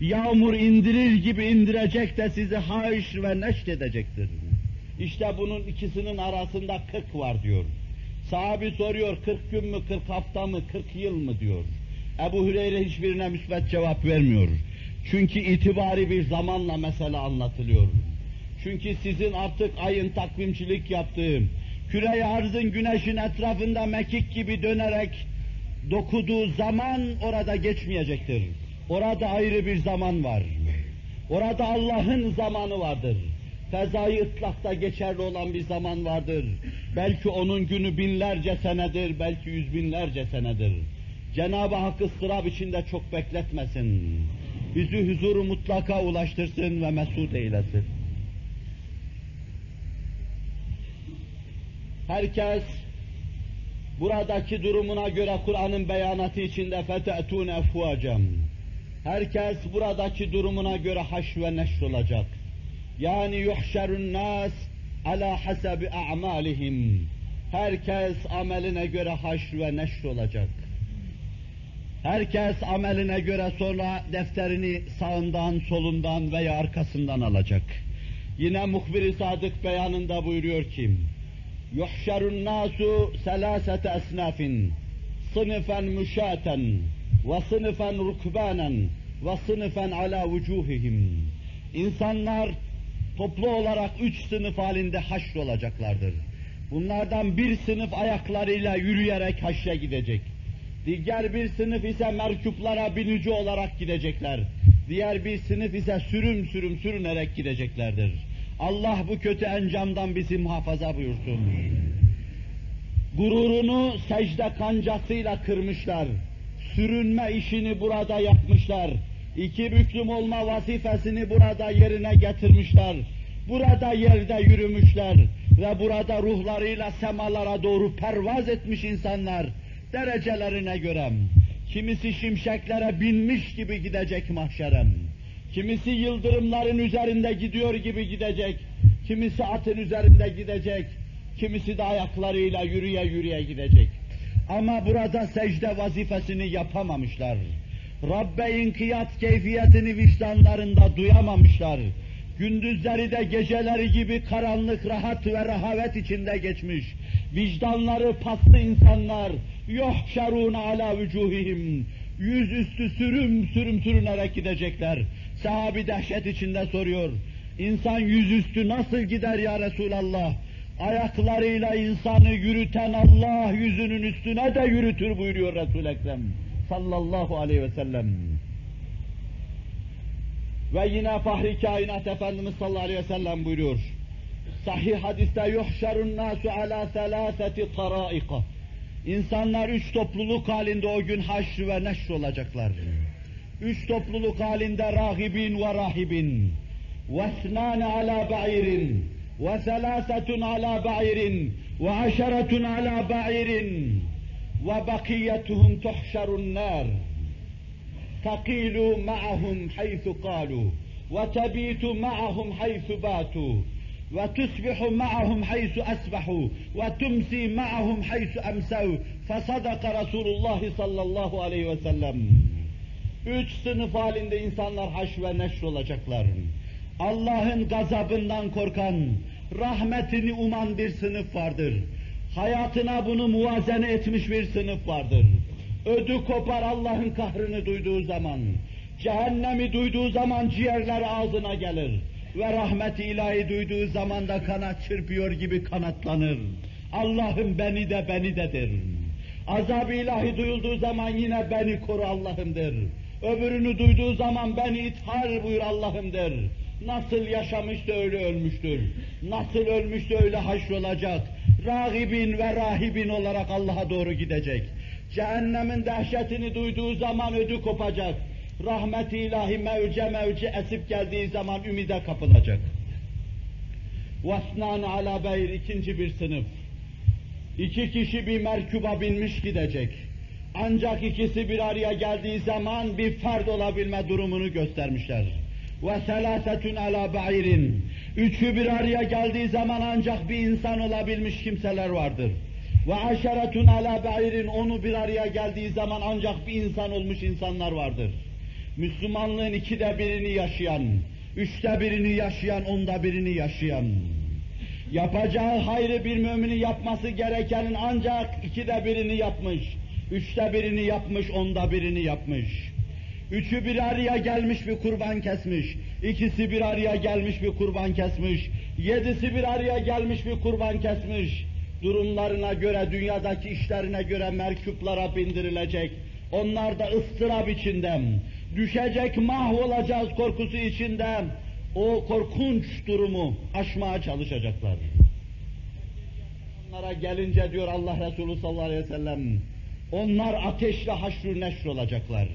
yağmur indirir gibi indirecek de sizi haş ve neşt edecektir. İşte bunun ikisinin arasında kırk var diyor. Sahabi soruyor, kırk gün mü, kırk hafta mı, kırk yıl mı diyor. Ebu Hüreyre hiçbirine müsbet cevap vermiyor. Çünkü itibari bir zamanla mesele anlatılıyor. Çünkü sizin artık ayın takvimçilik yaptığı, küre arzın güneşin etrafında mekik gibi dönerek dokuduğu zaman orada geçmeyecektir. Orada ayrı bir zaman var. Orada Allah'ın zamanı vardır. Fezayı ıtlakta geçerli olan bir zaman vardır. Belki onun günü binlerce senedir, belki yüz binlerce senedir. Cenab-ı Hak ıstırap içinde çok bekletmesin. Bizi huzuru mutlaka ulaştırsın ve mesut eylesin. Herkes buradaki durumuna göre Kur'an'ın beyanatı içinde fete'tûne efvâcem. Herkes buradaki durumuna göre haş ve neşr olacak. Yani yuhşerun nas ala hasabi a'malihim. Herkes ameline göre haş ve neşr olacak. Herkes ameline göre sonra defterini sağından, solundan veya arkasından alacak. Yine muhbir-i sadık beyanında buyuruyor ki, yuhşarun nasu selasete esnafin sınıfen müşaten ve sınıfen rukbanen ve sınıfen. İnsanlar toplu olarak üç sınıf halinde haşr olacaklardır. Bunlardan bir sınıf ayaklarıyla yürüyerek haşre gidecek. Diğer bir sınıf ise merkuplara binici olarak gidecekler. Diğer bir sınıf ise sürüm sürüm sürünerek gideceklerdir. Allah bu kötü encamdan bizi muhafaza buyursun. Gururunu secde kancasıyla kırmışlar. Sürünme işini burada yapmışlar. İki büklüm olma vazifesini burada yerine getirmişler. Burada yerde yürümüşler ve burada ruhlarıyla semalara doğru pervaz etmiş insanlar derecelerine göre. Kimisi şimşeklere binmiş gibi gidecek mahşerem. Kimisi yıldırımların üzerinde gidiyor gibi gidecek. Kimisi atın üzerinde gidecek. Kimisi de ayaklarıyla yürüye yürüye gidecek. Ama burada secde vazifesini yapamamışlar. Rabbe inkiyat keyfiyetini vicdanlarında duyamamışlar. Gündüzleri de geceleri gibi karanlık, rahat ve rahavet içinde geçmiş. Vicdanları paslı insanlar, yuhşarûne ala vücuhihim, yüzüstü sürüm sürüm sürünerek gidecekler. Sahabi dehşet içinde soruyor, İnsan yüzüstü nasıl gider ya Resulallah? Ayaklarıyla insanı yürüten Allah yüzünün üstüne de yürütür buyuruyor Resul-i Ekrem sallallahu aleyhi ve sellem. Ve yine Fahri Kainat Efendimiz sallallahu aleyhi ve sellem buyuruyor. Sahih hadiste yuhşerun nasu ala selaseti taraika. İnsanlar üç topluluk halinde o gün haşr ve neşr olacaklar. Üç topluluk halinde rahibin ve rahibin. وَاثْنَانَ عَلَى بَعِيرٍ وَثَلَاثَةٌ عَلَى بَعِيرٍ وَعَشَرَةٌ عَلَى بَعِيرٍ وَبَقِيَّتُهُمْ تُحْشَرُ النَّارِ تَقِيلُ مَعَهُمْ حَيْثُ قَالُوا وَتَبِيتُ مَعَهُمْ حَيْثُ بَاتُوا وتصبح معهم حيث أسبحوا وتمسي معهم حيث أمسوا فصدق رسول الله صلى الله عليه وسلم Üç sınıf halinde insanlar haş ve neşr olacaklar. Allah'ın gazabından korkan, rahmetini uman bir sınıf vardır. Hayatına bunu muvazene etmiş bir sınıf vardır. Ödü kopar Allah'ın kahrını duyduğu zaman, cehennemi duyduğu zaman ciğerler ağzına gelir ve rahmet-i ilahi duyduğu zaman da kanat çırpıyor gibi kanatlanır. Allah'ım beni de beni de der. Azab-ı ilahi duyulduğu zaman yine beni koru Allah'ım der. Öbürünü duyduğu zaman beni ithal buyur Allah'ım der. Nasıl yaşamıştı öyle ölmüştür. Nasıl ölmüştü öyle haşrolacak. Rahibin ve rahibin olarak Allah'a doğru gidecek. Cehennemin dehşetini duyduğu zaman ödü kopacak. Rahmet-i ilahi mevce mevce esip geldiği zaman ümide kapılacak. Vasnan ala beyr ikinci bir sınıf. İki kişi bir merkuba binmiş gidecek. Ancak ikisi bir araya geldiği zaman bir ferd olabilme durumunu göstermişler. Ve selasetun ala ba'irin. Üçü bir araya geldiği zaman ancak bir insan olabilmiş kimseler vardır. Ve aşeretun ala ba'irin. Onu bir araya geldiği zaman ancak bir insan olmuş insanlar vardır. Müslümanlığın ikide birini yaşayan, üçte birini yaşayan, onda birini yaşayan, yapacağı hayrı bir müminin yapması gerekenin ancak ikide birini yapmış, üçte birini yapmış, onda birini yapmış. Üçü bir araya gelmiş bir kurban kesmiş, ikisi bir araya gelmiş bir kurban kesmiş, yedisi bir araya gelmiş bir kurban kesmiş. Durumlarına göre, dünyadaki işlerine göre merkuplara bindirilecek. Onlar da ıstırap içinde, düşecek, mahvolacağız korkusu içinde o korkunç durumu aşmaya çalışacaklar. Onlara gelince diyor Allah Resulü sallallahu aleyhi ve sellem, onlar ateşle haşru neşr olacaklar.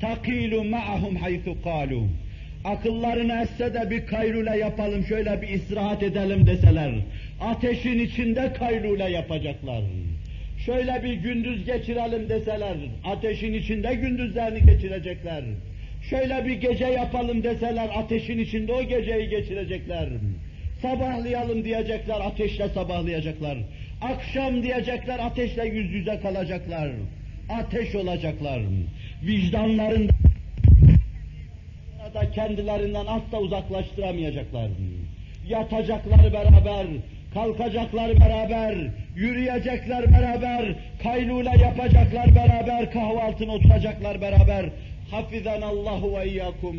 Takilu ma'ahum haythu kalu. Akıllarına esse de bir kaylule yapalım, şöyle bir istirahat edelim deseler, ateşin içinde kaylule yapacaklar. Şöyle bir gündüz geçirelim deseler, ateşin içinde gündüzlerini geçirecekler. Şöyle bir gece yapalım deseler, ateşin içinde o geceyi geçirecekler. Sabahlayalım diyecekler, ateşle sabahlayacaklar. Akşam diyecekler, ateşle yüz yüze kalacaklar. Ateş olacaklar. Vicdanlarında da kendilerinden asla uzaklaştıramayacaklar. Yatacaklar beraber, kalkacaklar beraber, yürüyecekler beraber, kaylule yapacaklar beraber, kahvaltına oturacaklar beraber. Hafizan Allahu ve iyyakum.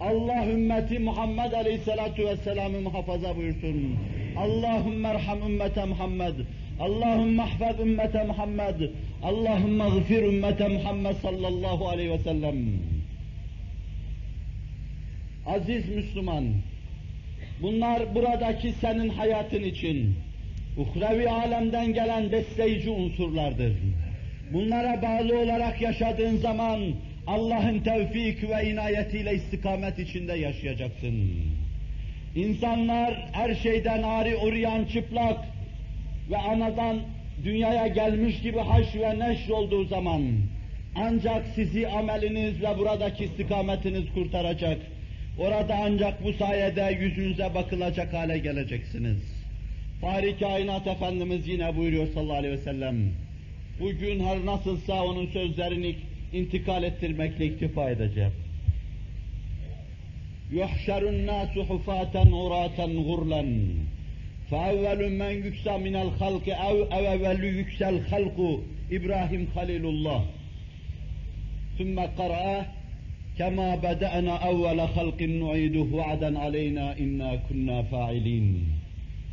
Allah ümmeti Muhammed Aleyhisselatu Vesselam'ı muhafaza buyursun. Allahümme erham ümmete Muhammed. Allahümme ahfaz ümmete Muhammed. Allahümme gfir ümmete Muhammed sallallahu aleyhi ve sellem. Aziz Müslüman, bunlar buradaki senin hayatın için, uhrevi alemden gelen besleyici unsurlardır. Bunlara bağlı olarak yaşadığın zaman Allah'ın tevfik ve inayetiyle istikamet içinde yaşayacaksın. İnsanlar her şeyden ari uğrayan çıplak ve anadan dünyaya gelmiş gibi haş ve neşr olduğu zaman ancak sizi ameliniz ve buradaki istikametiniz kurtaracak. Orada ancak bu sayede yüzünüze bakılacak hale geleceksiniz. Fahri Kainat Efendimiz yine buyuruyor sallallahu aleyhi ve sellem. Bugün her nasılsa onun sözlerini intikal ettirmekle iktifa edeceğim. يُحْشَرُ النَّاسُ حُفَاتًا عُرَاتًا غُرْلًا فَاَوَّلُ مَنْ يُكْسَى مِنَ الْخَلْقِ اَوْ اَوَّلُ يُكْسَى الْخَلْقُ İbrahim Halilullah ثُمَّ قَرَأَهُ كَمَا بَدَأْنَا أَوَّلَ خَلْقٍ نُعِيدُهُ وَعَدًا عَلَيْنَا اِنَّا كُنَّا فَاعِلِينَ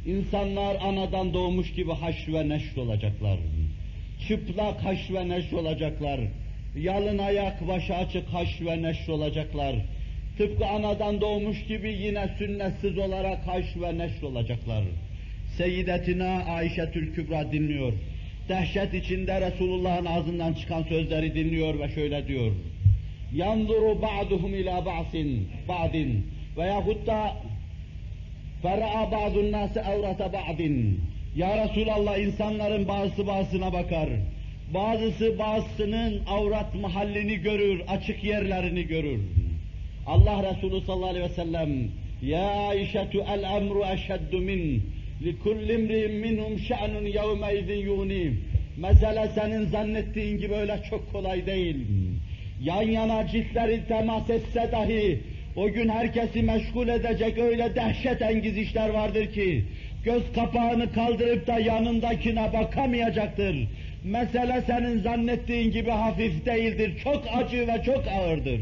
İnsanlar anadan doğmuş gibi haş ve neşr olacaklar. Çıplak haş ve neşr olacaklar. Yalın ayak, başı açık haş ve neşr olacaklar. Tıpkı anadan doğmuş gibi yine sünnetsiz olarak haş ve neşr olacaklar. Seyyidetina Ayşetül Kübra dinliyor. Dehşet içinde Resulullah'ın ağzından çıkan sözleri dinliyor ve şöyle diyor. Yanzuru ba'duhum ila ba'sin, ba'din veyahut da fera'a ba'dun nâsi evrata ba'din. Ya Resulallah insanların bazısı bazısına bakar. Bazısı bazısının avrat mahallini görür, açık yerlerini görür. Allah Resulü sallallahu aleyhi ve sellem Ya Ayşetu el emru eşeddu min likulli imri'in minhum şe'nun yevmeydin yuni Mesele senin zannettiğin gibi öyle çok kolay değil. Yan yana ciltleri temas etse dahi o gün herkesi meşgul edecek öyle dehşet engiz işler vardır ki göz kapağını kaldırıp da yanındakine bakamayacaktır. Mesele senin zannettiğin gibi hafif değildir, çok acı ve çok ağırdır.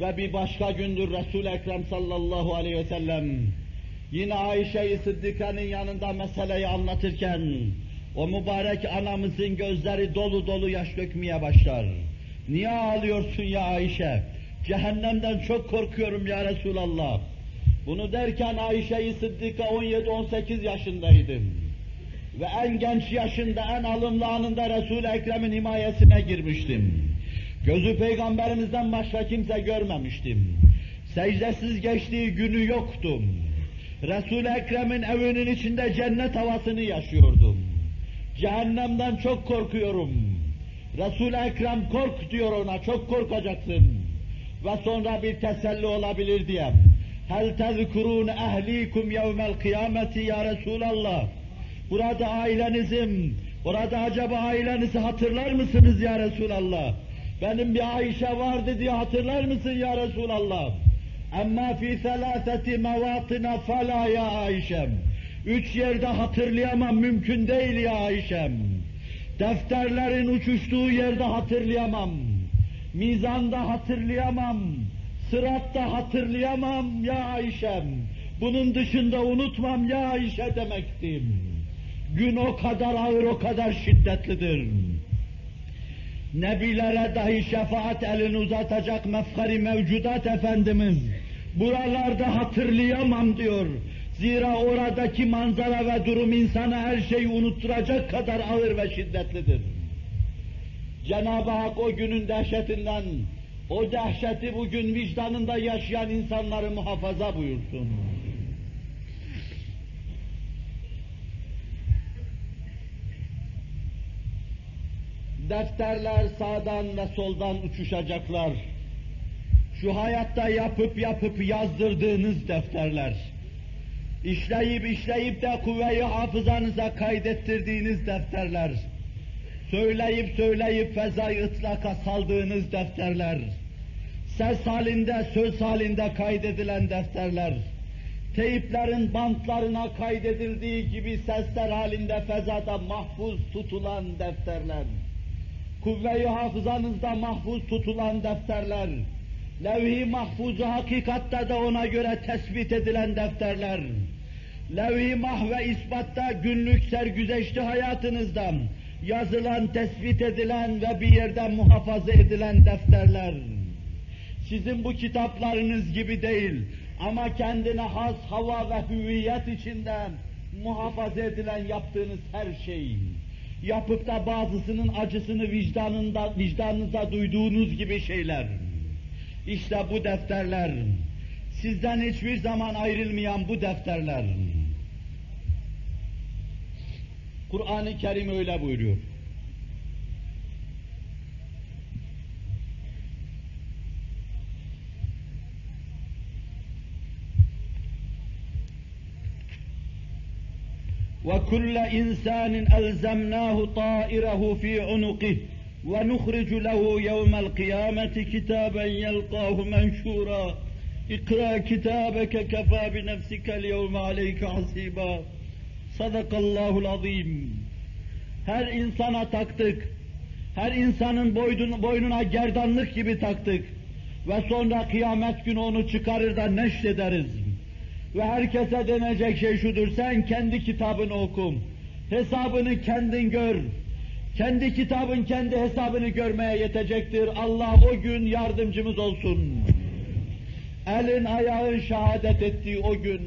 Ve bir başka gündür Resul-i Ekrem sallallahu aleyhi ve sellem yine Ayşe-i Sıddıka'nın yanında meseleyi anlatırken o mübarek anamızın gözleri dolu dolu yaş dökmeye başlar. Niye ağlıyorsun ya Ayşe? Cehennemden çok korkuyorum ya Resulallah. Bunu derken Ayşe-i Sıddıka 17-18 yaşındaydım. Ve en genç yaşında, en alımlı anında Resul-i Ekrem'in himayesine girmiştim. Gözü peygamberimizden başka kimse görmemiştim. Secdesiz geçtiği günü yoktum. Resul-i Ekrem'in evinin içinde cennet havasını yaşıyordum. Cehennemden çok korkuyorum. Resul-i Ekrem kork diyor ona, çok korkacaksın. Ve sonra bir teselli olabilir diye. Hel tezkurun ehlikum yevmel kıyameti ya Resulallah. Burada ailenizim, orada acaba ailenizi hatırlar mısınız ya Resulallah? Benim bir Ayşe vardı diye hatırlar mısın ya Resulallah? Ama fi selaseti mevatina fela ya Ayşem. Üç yerde hatırlayamam mümkün değil ya Ayşem. Defterlerin uçuştuğu yerde hatırlayamam. Mizanda hatırlayamam. Sıratta hatırlayamam ya Ayşem. Bunun dışında unutmam ya Ayşe demektim. Gün o kadar ağır, o kadar şiddetlidir. Nebilere dahi şefaat elini uzatacak mefkari mevcudat Efendimiz. Buralarda hatırlayamam diyor. Zira oradaki manzara ve durum insana her şeyi unutturacak kadar ağır ve şiddetlidir. Cenab-ı Hak o günün dehşetinden, o dehşeti bugün vicdanında yaşayan insanları muhafaza buyursun. Defterler sağdan ve soldan uçuşacaklar. Şu hayatta yapıp yapıp yazdırdığınız defterler. İşleyip işleyip de kuvve-i hafızanıza kaydettirdiğiniz defterler. Söyleyip söyleyip fezayı ıtlaka saldığınız defterler. Ses halinde, söz halinde kaydedilen defterler. Teyiplerin bantlarına kaydedildiği gibi sesler halinde fezada mahfuz tutulan defterler kuvve-i hafızanızda mahfuz tutulan defterler, levh-i mahfuzu hakikatte de ona göre tespit edilen defterler, levh-i mahve ispatta günlük sergüzeşti hayatınızda yazılan, tespit edilen ve bir yerde muhafaza edilen defterler, sizin bu kitaplarınız gibi değil ama kendine has hava ve hüviyet içinde muhafaza edilen yaptığınız her şey, yapıp da bazısının acısını vicdanında, vicdanınızda duyduğunuz gibi şeyler. İşte bu defterler, sizden hiçbir zaman ayrılmayan bu defterler. Kur'an-ı Kerim öyle buyuruyor. وكل إنسان ألزمناه طائره في عنقه ونخرج له يوم القيامة كتابا يلقاه منشورا اقرأ كتابك كفى بنفسك اليوم عليك حسيبا صدق الله العظيم her insana taktık, her insanın boynuna, boynuna gerdanlık gibi taktık ve sonra kıyamet günü onu çıkarır da neşrederiz. Ve herkese denecek şey şudur, sen kendi kitabını okum, hesabını kendin gör, kendi kitabın kendi hesabını görmeye yetecektir. Allah o gün yardımcımız olsun. Elin ayağın şehadet ettiği o gün,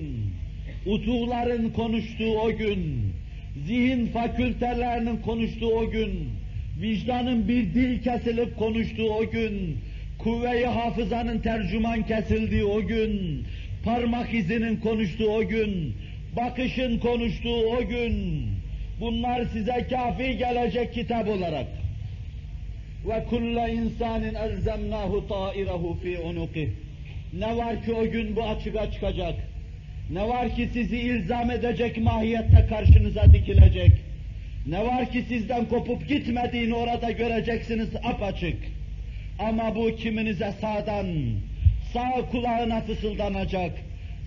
uzuvların konuştuğu o gün, zihin fakültelerinin konuştuğu o gün, vicdanın bir dil kesilip konuştuğu o gün, kuvve-i hafızanın tercüman kesildiği o gün, parmak izinin konuştuğu o gün, bakışın konuştuğu o gün, bunlar size kafi gelecek kitap olarak. Ve kulle insanin elzemnahu ta'irahu fi unuqih. Ne var ki o gün bu açığa çıkacak. Ne var ki sizi ilzam edecek mahiyette karşınıza dikilecek. Ne var ki sizden kopup gitmediğini orada göreceksiniz apaçık. Ama bu kiminize sağdan, sağ kulağına fısıldanacak,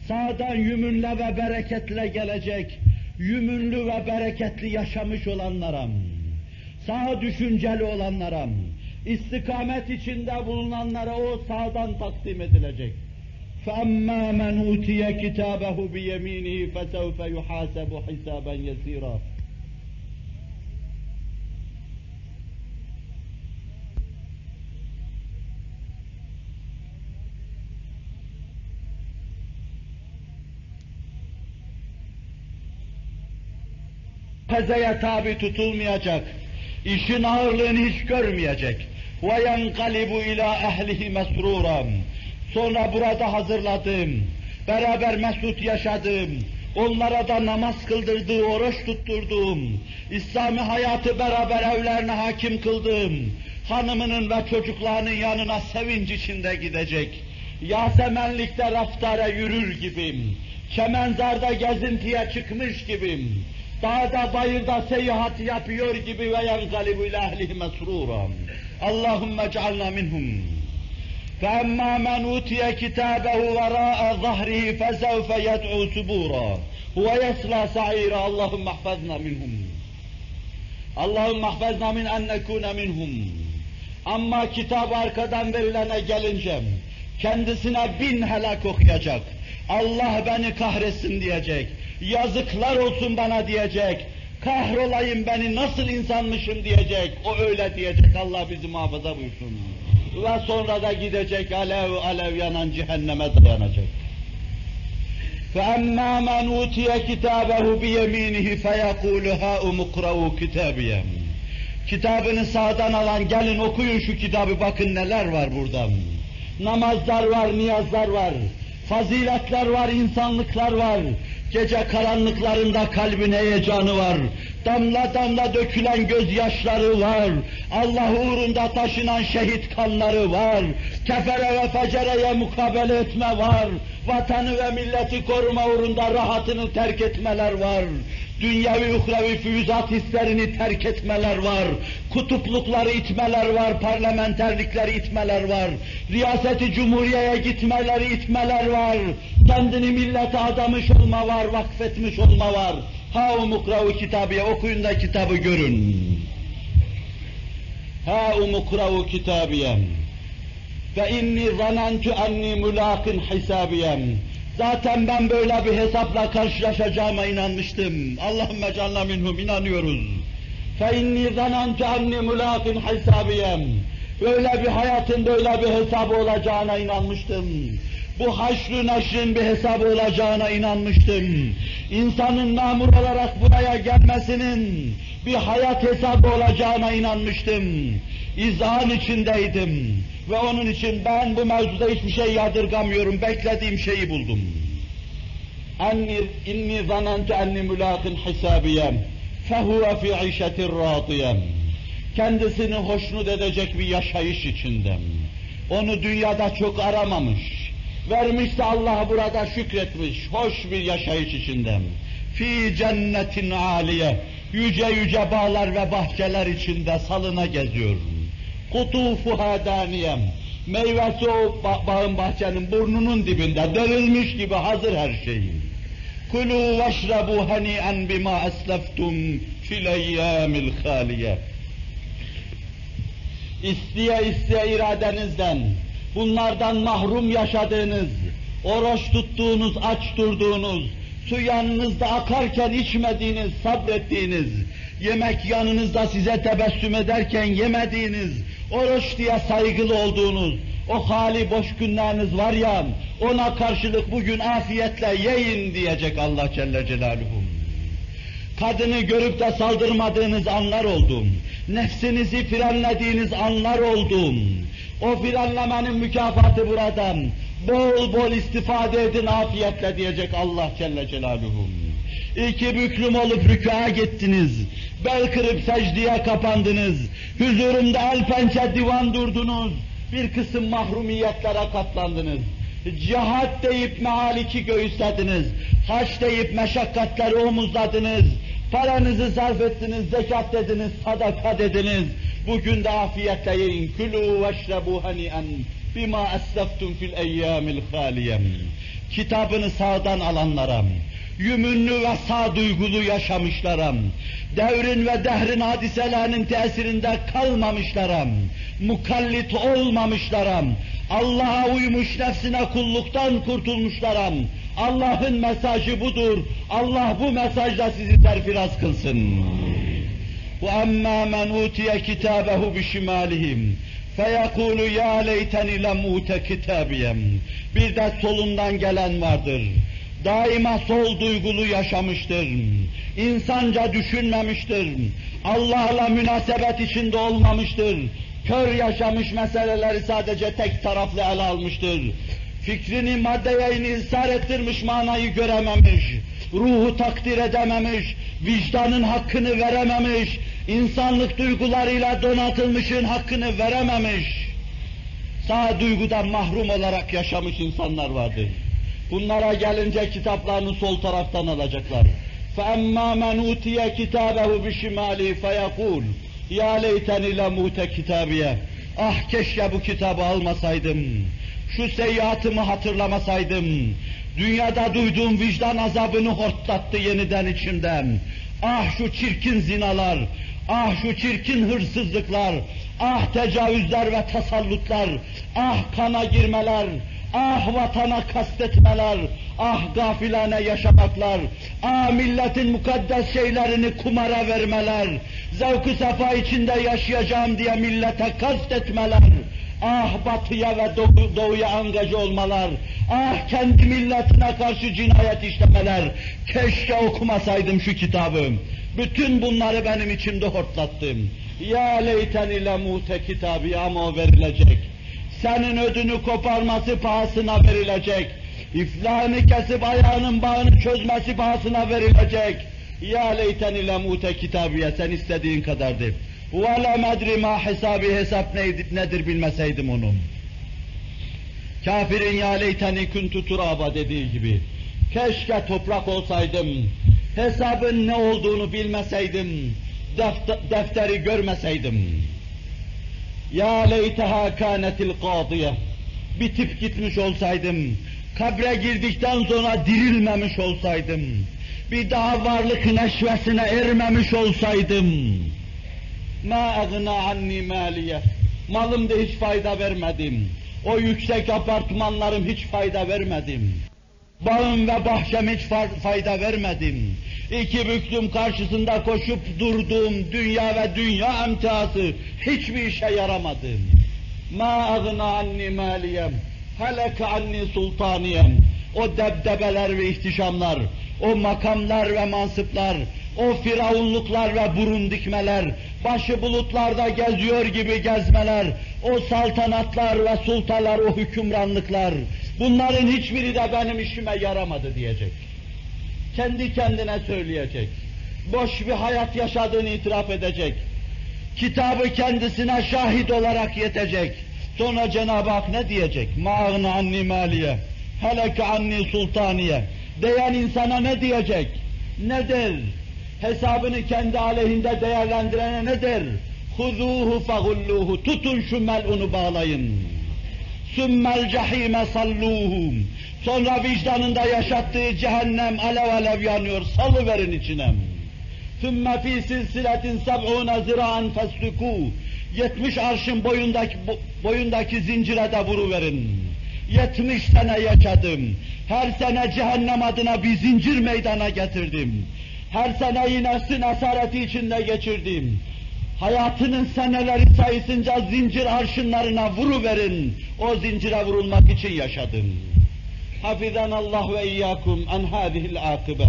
sağdan yümünle ve bereketle gelecek, yümünlü ve bereketli yaşamış olanlara, sağ düşünceli olanlara, istikamet içinde bulunanlara o sağdan takdim edilecek. فَأَمَّا مَنْ اُوتِيَ كِتَابَهُ بِيَم۪ينِهِ فَسَوْفَ يُحَاسَبُ حِسَابًا يَس۪يرًا pezeye tabi tutulmayacak, işin ağırlığını hiç görmeyecek. Ve yenkalibu ila ehlihi mesruram. Sonra burada hazırladığım, beraber mesut yaşadığım, onlara da namaz kıldırdığı, oruç tutturduğum, İslami hayatı beraber evlerine hakim kıldığım, hanımının ve çocuklarının yanına sevinç içinde gidecek. Yasemenlikte raftara yürür gibiyim. Kemenzarda gezintiye çıkmış gibiyim Dağda bayırda seyahat yapıyor gibi ve yengalibu ile ehlihi mesruran. Allahümme cealna minhum. فَأَمَّا مَنْ اُوتِيَ كِتَابَهُ وَرَاءَ ظَهْرِهِ فَسَوْفَ يَدْعُوا سُبُورًا وَيَصْلَى سَعِيرًا اللهم احفظنا منهم اللهم احفظنا min en nekune minhum. Ama kitap arkadan verilene gelince kendisine bin helak okuyacak. Allah beni kahretsin diyecek. Yazıklar olsun bana diyecek. Kahrolayım beni nasıl insanmışım diyecek. O öyle diyecek. Allah bizi muhafaza buyursun. Ve sonra da gidecek alev alev yanan cehenneme dayanacak. فَأَمَّا مَنْ اُوتِيَ كِتَابَهُ بِيَم۪ينِهِ فَيَقُولُ هَاُمُ اُقْرَوُ كِتَابِيَ Kitabını sağdan alan gelin okuyun şu kitabı bakın neler var burada. Namazlar var, niyazlar var, faziletler var, insanlıklar var. Gece karanlıklarında kalbin heyecanı var. Damla damla dökülen gözyaşları var. Allah uğrunda taşınan şehit kanları var. Kefere ve fecereye mukabele etme var. Vatanı ve milleti koruma uğrunda rahatını terk etmeler var. Dünyevi uhrevi füyüzat hislerini terk etmeler var. Kutuplukları itmeler var, parlamenterlikleri itmeler var. Riyaseti cumhuriyeye gitmeleri itmeler var. Kendini millete adamış olma var, vakfetmiş olma var. Ha umukravu kitabıya okuyun da kitabı görün. Ha umukravu kitabiyem. Ve inni zanentu enni mulakin hisabiyem. Zaten ben böyle bir hesapla karşılaşacağıma inanmıştım. Allahümme canla minhum inanıyoruz. İnni zanentu enni mulakin hisabiyem. Böyle bir hayatın böyle bir hesabı olacağına inanmıştım. Bu haşrı neşrin bir hesabı olacağına inanmıştım. İnsanın memur olarak buraya gelmesinin bir hayat hesabı olacağına inanmıştım. İzan içindeydim. Ve onun için ben bu mevzuda hiçbir şey yadırgamıyorum, beklediğim şeyi buldum. Enni inni zanentu enni mulakin hisabiyem fehuve fi işetir radiyem. Kendisini hoşnut edecek bir yaşayış içinde. Onu dünyada çok aramamış. Vermişse Allah burada şükretmiş, hoş bir yaşayış içinde. Fi cennetin aliye, yüce yüce bağlar ve bahçeler içinde salına geziyor. Kutufuha daniyem, meyvesi o bağın bahçenin burnunun dibinde, derilmiş gibi hazır her şey. Kulu veşrabu hani'en bima esleftum fil eyyamil haliye. İsteye isteye iradenizden, bunlardan mahrum yaşadığınız, oruç tuttuğunuz, aç durduğunuz, su yanınızda akarken içmediğiniz, sabrettiğiniz, yemek yanınızda size tebessüm ederken yemediğiniz, oruç diye saygılı olduğunuz, o hali boş günleriniz var ya, ona karşılık bugün afiyetle yiyin diyecek Allah Celle Celaluhu. Kadını görüp de saldırmadığınız anlar oldum. Nefsinizi frenlediğiniz anlar oldum. O frenlemenin mükafatı buradan. Bol bol istifade edin afiyetle diyecek Allah Celle Celaluhu. İki büklüm olup rükûa gittiniz. Bel kırıp secdeye kapandınız. Huzurumda el pençe divan durdunuz. Bir kısım mahrumiyetlere katlandınız. Cihat deyip mehaliki göğüslediniz. Haç deyip meşakkatleri omuzladınız. Paranızı sarf ettiniz, zekat dediniz, sadaka dediniz. Bugün de afiyetle yiyin. Külü veşrebu hani'en bima esleftum fil eyyamil haliyem. Kitabını sağdan alanlara, yümünlü ve sağduygulu yaşamışlara, devrin ve dehrin hadiselerinin tesirinde kalmamışlara, mukallit olmamışlara, Allah'a uymuş nefsine kulluktan kurtulmuşlara, Allah'ın mesajı budur, Allah bu mesajla sizi terfiraz kılsın. وَأَمَّا مَنْ اُوتِيَ كِتَابَهُ بِشِمَالِهِمْ فَيَقُولُ يَا لَيْتَنِ لَمْ اُوتَ كِتَابِيَمْ Bir de solundan gelen vardır. Daima sol duygulu yaşamıştır. İnsanca düşünmemiştir. Allah'la münasebet içinde olmamıştır. Kör yaşamış meseleleri sadece tek taraflı ele almıştır. Fikrini maddeye inhisar ettirmiş manayı görememiş. Ruhu takdir edememiş, vicdanın hakkını verememiş, insanlık duygularıyla donatılmışın hakkını verememiş. Sağ duygudan mahrum olarak yaşamış insanlar vardır. Bunlara gelince kitaplarını sol taraftan alacaklar. فَاَمَّا مَنْ اُوتِيَ كِتَابَهُ بِشِمَالِهِ فَيَقُولُ يَا لَيْتَنِ لَمُوتَ كِتَابِيَ Ah keşke bu kitabı almasaydım. Şu seyyiatımı hatırlamasaydım. Dünyada duyduğum vicdan azabını hortlattı yeniden içimden. Ah şu çirkin zinalar, ah şu çirkin hırsızlıklar, ah tecavüzler ve tasallutlar, ah kana girmeler, ah vatana kastetmeler, ah gafilane yaşamaklar, ah milletin mukaddes şeylerini kumara vermeler, zevk-ı sefa içinde yaşayacağım diye millete kastetmeler, ah batıya ve doğu, doğuya angaja olmalar, ah kendi milletine karşı cinayet işlemeler, keşke okumasaydım şu kitabı. Bütün bunları benim içimde hortlattım. Ya leyteni lemute kitabı ama o verilecek senin ödünü koparması pahasına verilecek. İflahını kesip ayağının bağını çözmesi pahasına verilecek. Ya leyteni lemute kitabiye sen istediğin kadar de. Ve la medri ma hesabı hesap neydi, nedir bilmeseydim onun. Kafirin ya leyteni kuntu turaba dediği gibi. Keşke toprak olsaydım. Hesabın ne olduğunu bilmeseydim. Defter, defteri görmeseydim. Ya leyteha kânetil kâdiye. Bitip gitmiş olsaydım, kabre girdikten sonra dirilmemiş olsaydım, bir daha varlık neşvesine ermemiş olsaydım, ma agna anni maliye. Malımda hiç fayda vermedim. O yüksek apartmanlarım hiç fayda vermedim. Bağım ve bahçem hiç fayda vermedim. İki büklüm karşısında koşup durduğum dünya ve dünya emtiyası hiçbir işe yaramadı. Ma agna anni maliyem, heleke anni sultaniyem. O debdebeler ve ihtişamlar, o makamlar ve mansıplar, o firavunluklar ve burun dikmeler, başı bulutlarda geziyor gibi gezmeler, o saltanatlar ve sultalar, o hükümranlıklar, bunların hiçbiri de benim işime yaramadı diyecek. Kendi kendine söyleyecek. Boş bir hayat yaşadığını itiraf edecek. Kitabı kendisine şahit olarak yetecek. Sonra Cenab-ı Hak ne diyecek? Ma'agna anni maliye, heleke anni sultaniye. Diyen insana ne diyecek? Ne der? hesabını kendi aleyhinde değerlendirene ne der? Huzuhu fagulluhu. Tutun şu melunu bağlayın. Sümmel cehime salluhu. Sonra vicdanında yaşattığı cehennem alev alev yanıyor. Salıverin içine. Sümme fi silsiletin seb'une zira'an fesluku. 70 arşın boyundaki, boyundaki zincire de vuruverin. 70 sene yaşadım. Her sene cehennem adına bir zincir meydana getirdim. Her seneyi nefsin esareti içinde geçirdim. Hayatının seneleri sayısınca zincir arşınlarına vuruverin. O zincire vurulmak için yaşadım. Hafizan Allah ve iyyakum en hadihil akibe.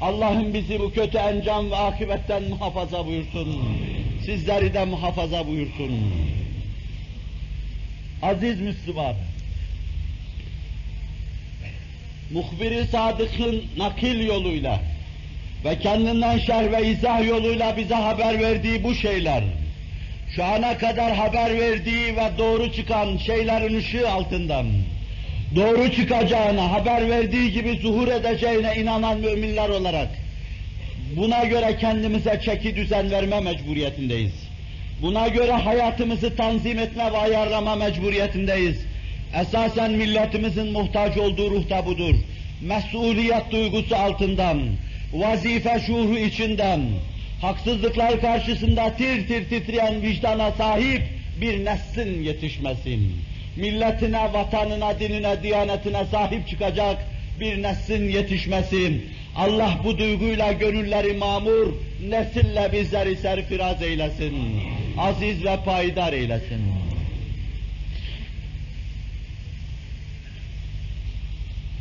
Allah'ım bizi bu kötü encam ve akibetten muhafaza buyursun. Sizleri de muhafaza buyursun. Aziz Müslüman, muhbiri sadıkın nakil yoluyla ve kendinden şerh ve izah yoluyla bize haber verdiği bu şeyler, şu ana kadar haber verdiği ve doğru çıkan şeylerin ışığı altından, doğru çıkacağına, haber verdiği gibi zuhur edeceğine inanan müminler olarak, Buna göre kendimize çeki düzen verme mecburiyetindeyiz. Buna göre hayatımızı tanzim etme ve ayarlama mecburiyetindeyiz. Esasen milletimizin muhtaç olduğu ruh da budur. Mesuliyet duygusu altından, vazife şuuru içinden, haksızlıklar karşısında tir tir titreyen vicdana sahip bir neslin yetişmesin. Milletine, vatanına, dinine, diyanetine sahip çıkacak bir neslin yetişmesin. Allah bu duyguyla gönülleri mamur, nesille bizleri serfiraz eylesin. Aziz ve payidar eylesin.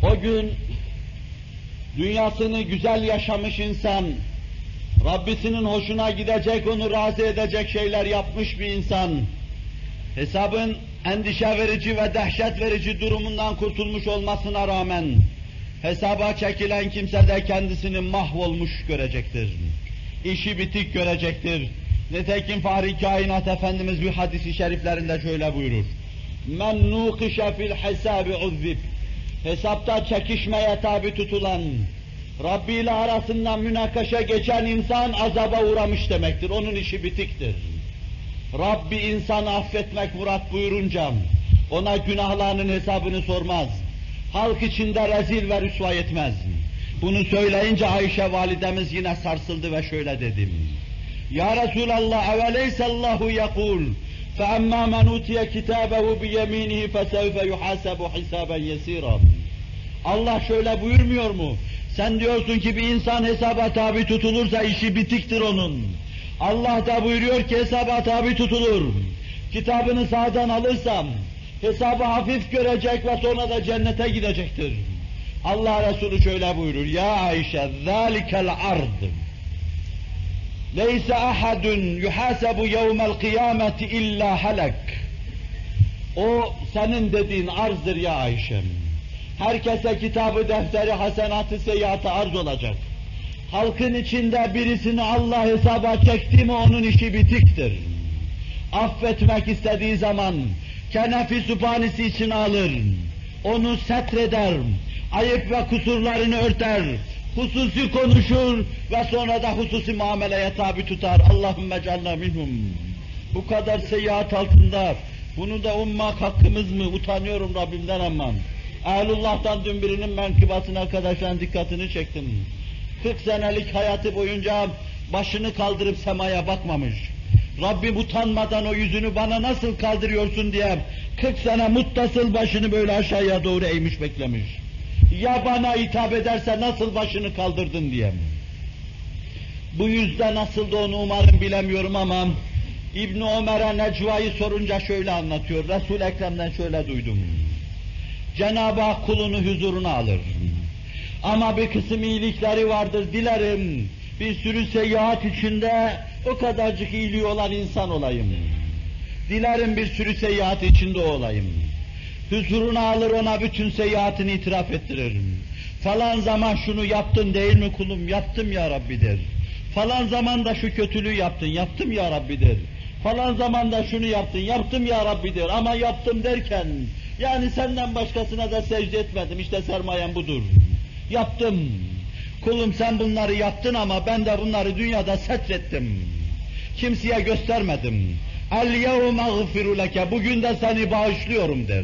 O gün dünyasını güzel yaşamış insan, Rabbisinin hoşuna gidecek, onu razı edecek şeyler yapmış bir insan, hesabın endişe verici ve dehşet verici durumundan kurtulmuş olmasına rağmen, hesaba çekilen kimse de kendisini mahvolmuş görecektir. İşi bitik görecektir. Nitekim Fahri Kainat Efendimiz bir hadisi şeriflerinde şöyle buyurur. Men nukişe fil hesabi uzzib. Hesapta çekişmeye tabi tutulan, Rabbi ile arasından münakaşa geçen insan azaba uğramış demektir. Onun işi bitiktir. Rabbi insanı affetmek murat buyurunca ona günahlarının hesabını sormaz. Halk içinde rezil ve rüsva etmez. Bunu söyleyince Ayşe validemiz yine sarsıldı ve şöyle dedim. Ya Resulallah eveleyse Allahu yekul فَأَمَّا مَنْ اُوتِيَ كِتَابَهُ بِيَم۪ينِهِ فَسَوْفَ يُحَاسَبُ حِسَابًا يَس۪يرًا Allah şöyle buyurmuyor mu? Sen diyorsun ki bir insan hesaba tabi tutulursa işi bitiktir onun. Allah da buyuruyor ki hesaba tabi tutulur. Kitabını sağdan alırsam hesabı hafif görecek ve sonra da cennete gidecektir. Allah Resulü şöyle buyurur. Ya Ayşe, ذَٰلِكَ الْعَرْضِ لَيْسَ أَحَدٌ يُحَاسَبُ يَوْمَ الْقِيَامَةِ اِلَّا هَلَكٍ O senin dediğin arzdır ya Ayşem. Herkese kitabı, defteri, hasenatı, seyyiatı arz olacak. Halkın içinde birisini Allah hesaba çekti mi onun işi bitiktir. Affetmek istediği zaman kenefi süphanisi için alır. Onu setreder. Ayıp ve kusurlarını örter. Hususi konuşur ve sonra da hususi muameleye tabi tutar. Allahümme canna minhum. Bu kadar seyyiat altında bunu da ummak hakkımız mı? Utanıyorum Rabbimden aman. Ehlullah'tan dün birinin menkıbasına arkadaşların dikkatini çektim. 40 senelik hayatı boyunca başını kaldırıp semaya bakmamış. Rabbim utanmadan o yüzünü bana nasıl kaldırıyorsun diye 40 sene muttasıl başını böyle aşağıya doğru eğmiş beklemiş. Ya bana hitap ederse nasıl başını kaldırdın diye. Bu yüzde nasıl da onu umarım bilemiyorum ama İbn Ömer'e Necva'yı sorunca şöyle anlatıyor. Resul Ekrem'den şöyle duydum. Cenab-ı Hak kulunu huzuruna alır. Ama bir kısım iyilikleri vardır, dilerim bir sürü seyahat içinde o kadarcık iyiliği olan insan olayım. Dilerim bir sürü seyahat içinde olayım. Huzuruna alır ona bütün seyahatini itiraf ettirir. Falan zaman şunu yaptın değil mi kulum? Yaptım ya Rabbi der. Falan zamanda şu kötülüğü yaptın, yaptım ya Rabbi der. Falan zamanda şunu yaptın, yaptım ya Rabbi der. Ama yaptım derken, yani senden başkasına da secde etmedim, işte sermayem budur. Yaptım. Kulum sen bunları yaptın ama ben de bunları dünyada setrettim. Kimseye göstermedim. El yevme gıfiru leke, bugün de seni bağışlıyorum der.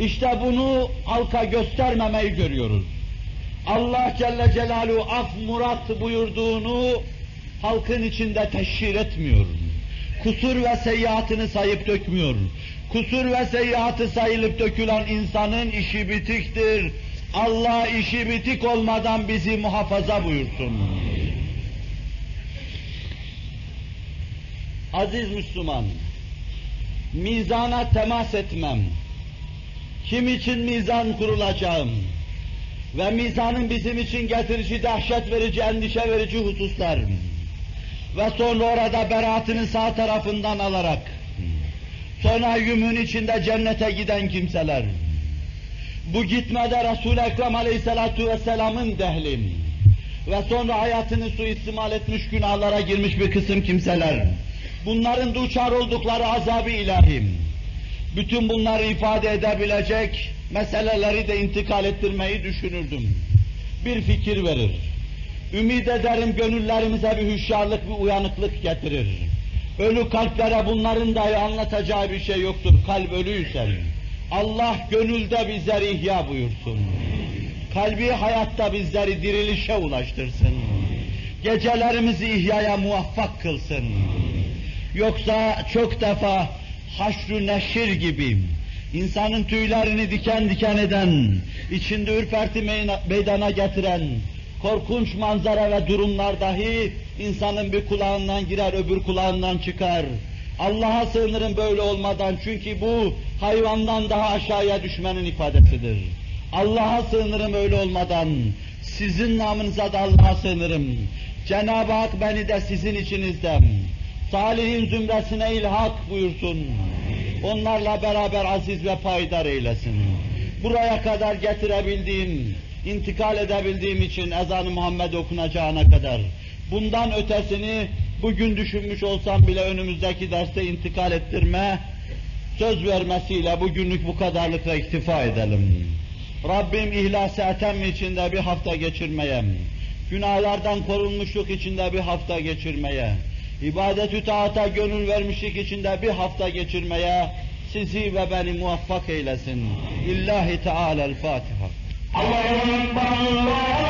İşte bunu halka göstermemeyi görüyoruz. Allah Celle Celaluhu af murat buyurduğunu halkın içinde teşhir etmiyor. Kusur ve seyyiatını sayıp dökmüyor. Kusur ve seyyiatı sayılıp dökülen insanın işi bitiktir. Allah işi bitik olmadan bizi muhafaza buyursun. Aziz Müslüman, mizana temas etmem, kim için mizan kurulacağım? Ve mizanın bizim için getirici dehşet verici, endişe verici hususlar. Ve sonra orada beraatını sağ tarafından alarak sonra yümün içinde cennete giden kimseler. Bu gitmede Resul-i Ekrem Aleyhisselatu Vesselam'ın dehlim. Ve sonra hayatını suistimal etmiş günahlara girmiş bir kısım kimseler. Bunların duçar oldukları azabı ilahim bütün bunları ifade edebilecek meseleleri de intikal ettirmeyi düşünürdüm. Bir fikir verir. Ümid ederim gönüllerimize bir hüşyarlık, bir uyanıklık getirir. Ölü kalplere bunların dahi anlatacağı bir şey yoktur. Kalp ölüysen. Allah gönülde bizleri ihya buyursun. Kalbi hayatta bizleri dirilişe ulaştırsın. Gecelerimizi ihyaya muvaffak kılsın. Yoksa çok defa haşru neşir gibi insanın tüylerini diken diken eden, içinde ürperti meydana getiren, korkunç manzara ve durumlar dahi insanın bir kulağından girer, öbür kulağından çıkar. Allah'a sığınırım böyle olmadan çünkü bu hayvandan daha aşağıya düşmenin ifadesidir. Allah'a sığınırım öyle olmadan, sizin namınıza da Allah'a sığınırım. Cenab-ı Hak beni de sizin içinizden, salihin zümresine ilhak buyursun. Onlarla beraber aziz ve payidar eylesin. Buraya kadar getirebildiğim, intikal edebildiğim için ezan-ı Muhammed okunacağına kadar, bundan ötesini bugün düşünmüş olsam bile önümüzdeki derste intikal ettirme, söz vermesiyle bugünlük bu kadarlıkla iktifa edelim. Rabbim ihlas-ı etem içinde bir hafta geçirmeye, günahlardan korunmuşluk içinde bir hafta geçirmeye, ibadet-ü taata gönül vermişlik içinde bir hafta geçirmeye sizi ve beni muvaffak eylesin. İllahi Teala'l-Fatiha. Allahu Ekber, Allahu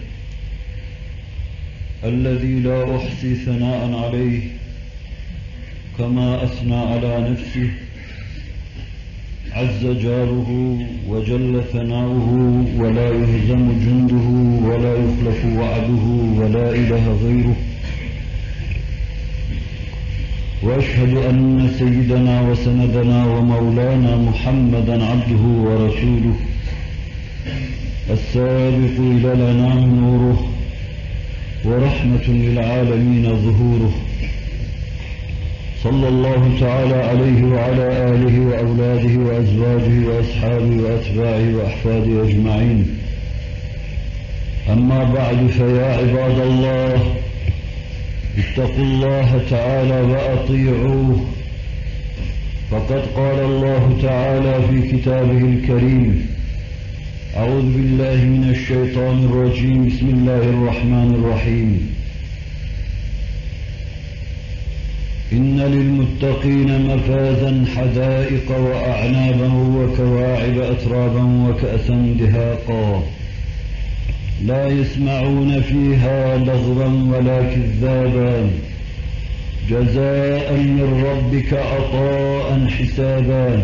الذي لا أحصي ثناء عليه كما أثنى على نفسه عز جاره وجل ثناؤه ولا يهزم جنده ولا يخلف وعده ولا إله غيره. وأشهد أن سيدنا وسندنا ومولانا محمدا عبده ورسوله السابق إلى الأنام نوره ورحمة للعالمين ظهوره. صلى الله تعالى عليه وعلى آله وأولاده وأزواجه وأصحابه وأتباعه وأحفاده أجمعين. أما بعد فيا عباد الله اتقوا الله تعالى وأطيعوه. فقد قال الله تعالى في كتابه الكريم أعوذ بالله من الشيطان الرجيم. بسم الله الرحمن الرحيم. إن للمتقين مفازا حدائق وأعنابا وكواعب أترابا وكأسا دهاقا. لا يسمعون فيها لغوا ولا كذابا. جزاء من ربك عطاء حسابا.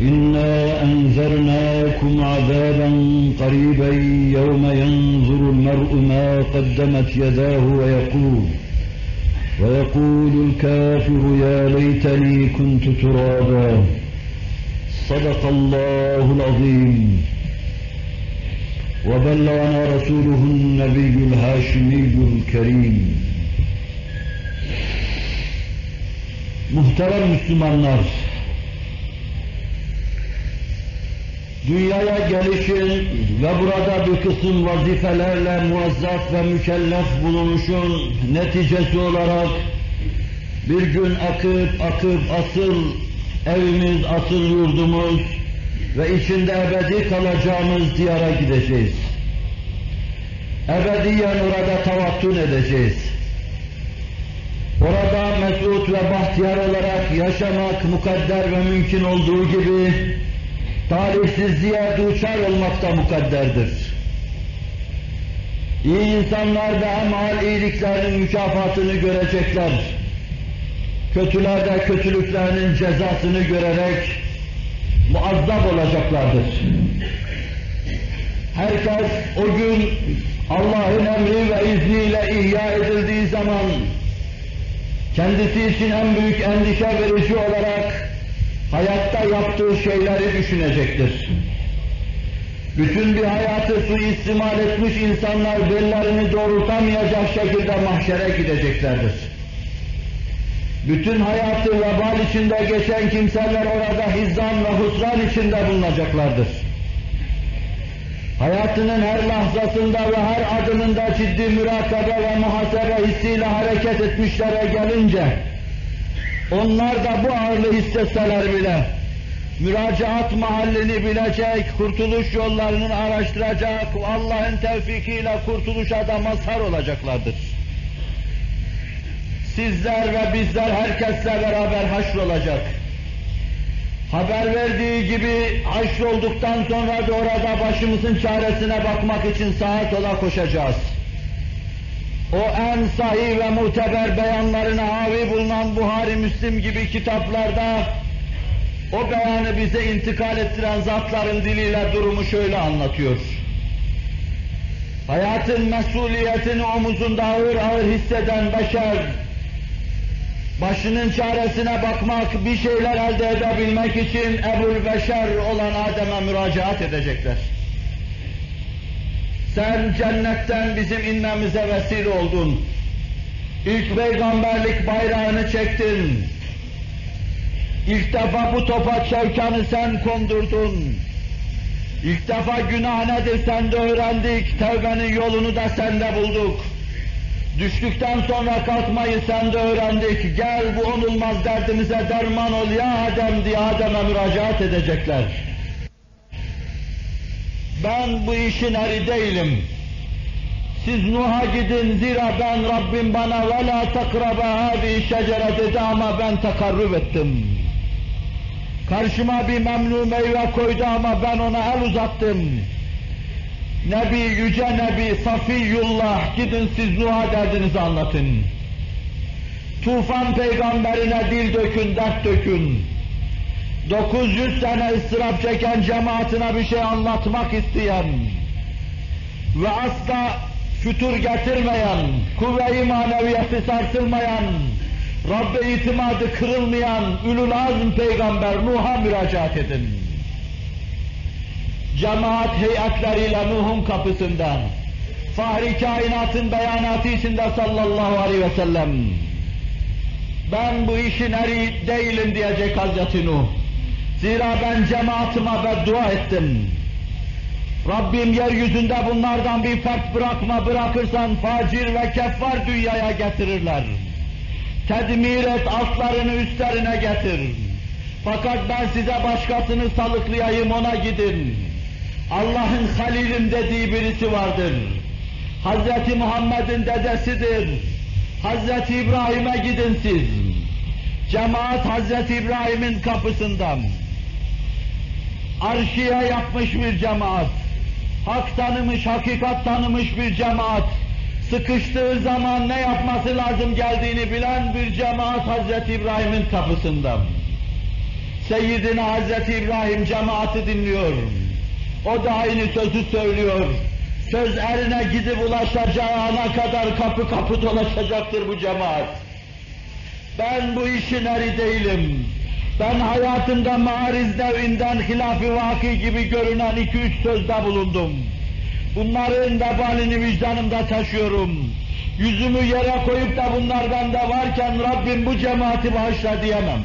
إنا أنذرناكم عذابا قريبا يوم ينظر المرء ما قدمت يداه ويقول ويقول الكافر يا ليتني كنت ترابا. صدق الله العظيم. وبلغنا رسوله النبي الهاشمي الكريم. Muhterem Müslümanlar, dünyaya gelişin ve burada bir kısım vazifelerle muazzaf ve mükellef bulunuşun neticesi olarak bir gün akıp akıp asıl evimiz, asıl yurdumuz ve içinde ebedi kalacağımız diyara gideceğiz. Ebediyen orada tavattun edeceğiz. Orada mesut ve bahtiyar olarak yaşamak mukadder ve mümkün olduğu gibi talihsizliğe duçar olmak da mukadderdir. İyi insanlar da emal iyiliklerinin mükafatını görecekler. Kötüler de kötülüklerinin cezasını görerek muazzam olacaklardır. Herkes o gün Allah'ın emri ve izniyle ihya edildiği zaman kendisi için en büyük endişe verici olarak hayatta yaptığı şeyleri düşünecektir. Bütün bir hayatı suistimal etmiş insanlar bellerini doğrultamayacak şekilde mahşere gideceklerdir. Bütün hayatı vebal içinde geçen kimseler orada hizan ve husran içinde bulunacaklardır. Hayatının her lahzasında ve her adımında ciddi mürakabe ve muhasebe hissiyle hareket etmişlere gelince, onlar da bu ağırlığı hissetseler bile, müracaat mahallini bilecek, kurtuluş yollarını araştıracak, Allah'ın tevfikiyle kurtuluşa da mazhar olacaklardır. Sizler ve bizler herkesle beraber haşrolacak. Haber verdiği gibi haşrolduktan sonra da orada başımızın çaresine bakmak için sağa sola koşacağız. O en sahih ve muteber beyanlarına havi bulunan Buhari, Müslim gibi kitaplarda o beyanı bize intikal ettiren zatların diliyle durumu şöyle anlatıyor. Hayatın mesuliyetini omuzunda ağır ağır hisseden beşer, başının çaresine bakmak, bir şeyler elde edebilmek için Ebul Beşer olan Adem'e müracaat edecekler. Sen cennetten bizim inmemize vesile oldun. İlk peygamberlik bayrağını çektin. İlk defa bu topa çevkanı sen kondurdun. İlk defa günah nedir sen de öğrendik, tevbenin yolunu da sende bulduk. Düştükten sonra kalkmayı sen de öğrendik. Gel bu onulmaz derdimize derman ol ya Adem diye Adem'e müracaat edecekler. Ben bu işin eri değilim. Siz Nuh'a gidin zira ben Rabbim bana ve la takraba hadi şecere dedi ama ben takarrub ettim. Karşıma bir memnu meyve koydu ama ben ona el uzattım. Nebi, yüce Nebi, Safiyullah, gidin siz Nuh'a derdinizi anlatın. Tufan peygamberine dil dökün, dert dökün. 900 sene ıstırap çeken cemaatine bir şey anlatmak isteyen ve asla fütur getirmeyen, kuvve-i maneviyeti sarsılmayan, Rabbe itimadı kırılmayan Ülül Azm peygamber Nuh'a müracaat edin cemaat heyetleriyle Nuh'un kapısından, Fahri kainatın beyanatı içinde sallallahu aleyhi ve sellem, ben bu işin eri değilim diyecek Hazreti Nuh. Zira ben cemaatime beddua ettim. Rabbim yeryüzünde bunlardan bir fert bırakma bırakırsan facir ve keffar dünyaya getirirler. Tedmir et altlarını üstlerine getir. Fakat ben size başkasını salıklayayım ona gidin. Allah'ın halilim dediği birisi vardır. Hazreti Muhammed'in dedesidir. Hazreti İbrahim'e gidin siz. Cemaat Hazreti İbrahim'in kapısından. Arşiye yapmış bir cemaat. Hak tanımış, hakikat tanımış bir cemaat. Sıkıştığı zaman ne yapması lazım geldiğini bilen bir cemaat Hazreti İbrahim'in kapısından. Seyyidina Hazreti İbrahim cemaati dinliyor. O da aynı sözü söylüyor. Söz erine gidip ulaşacağına kadar kapı kapı dolaşacaktır bu cemaat. Ben bu işin eri değilim. Ben hayatımda mariz nevinden hilaf-ı vaki gibi görünen iki üç sözde bulundum. Bunların vebalini vicdanımda taşıyorum. Yüzümü yere koyup da bunlar bende varken Rabbim bu cemaati bağışla diyemem.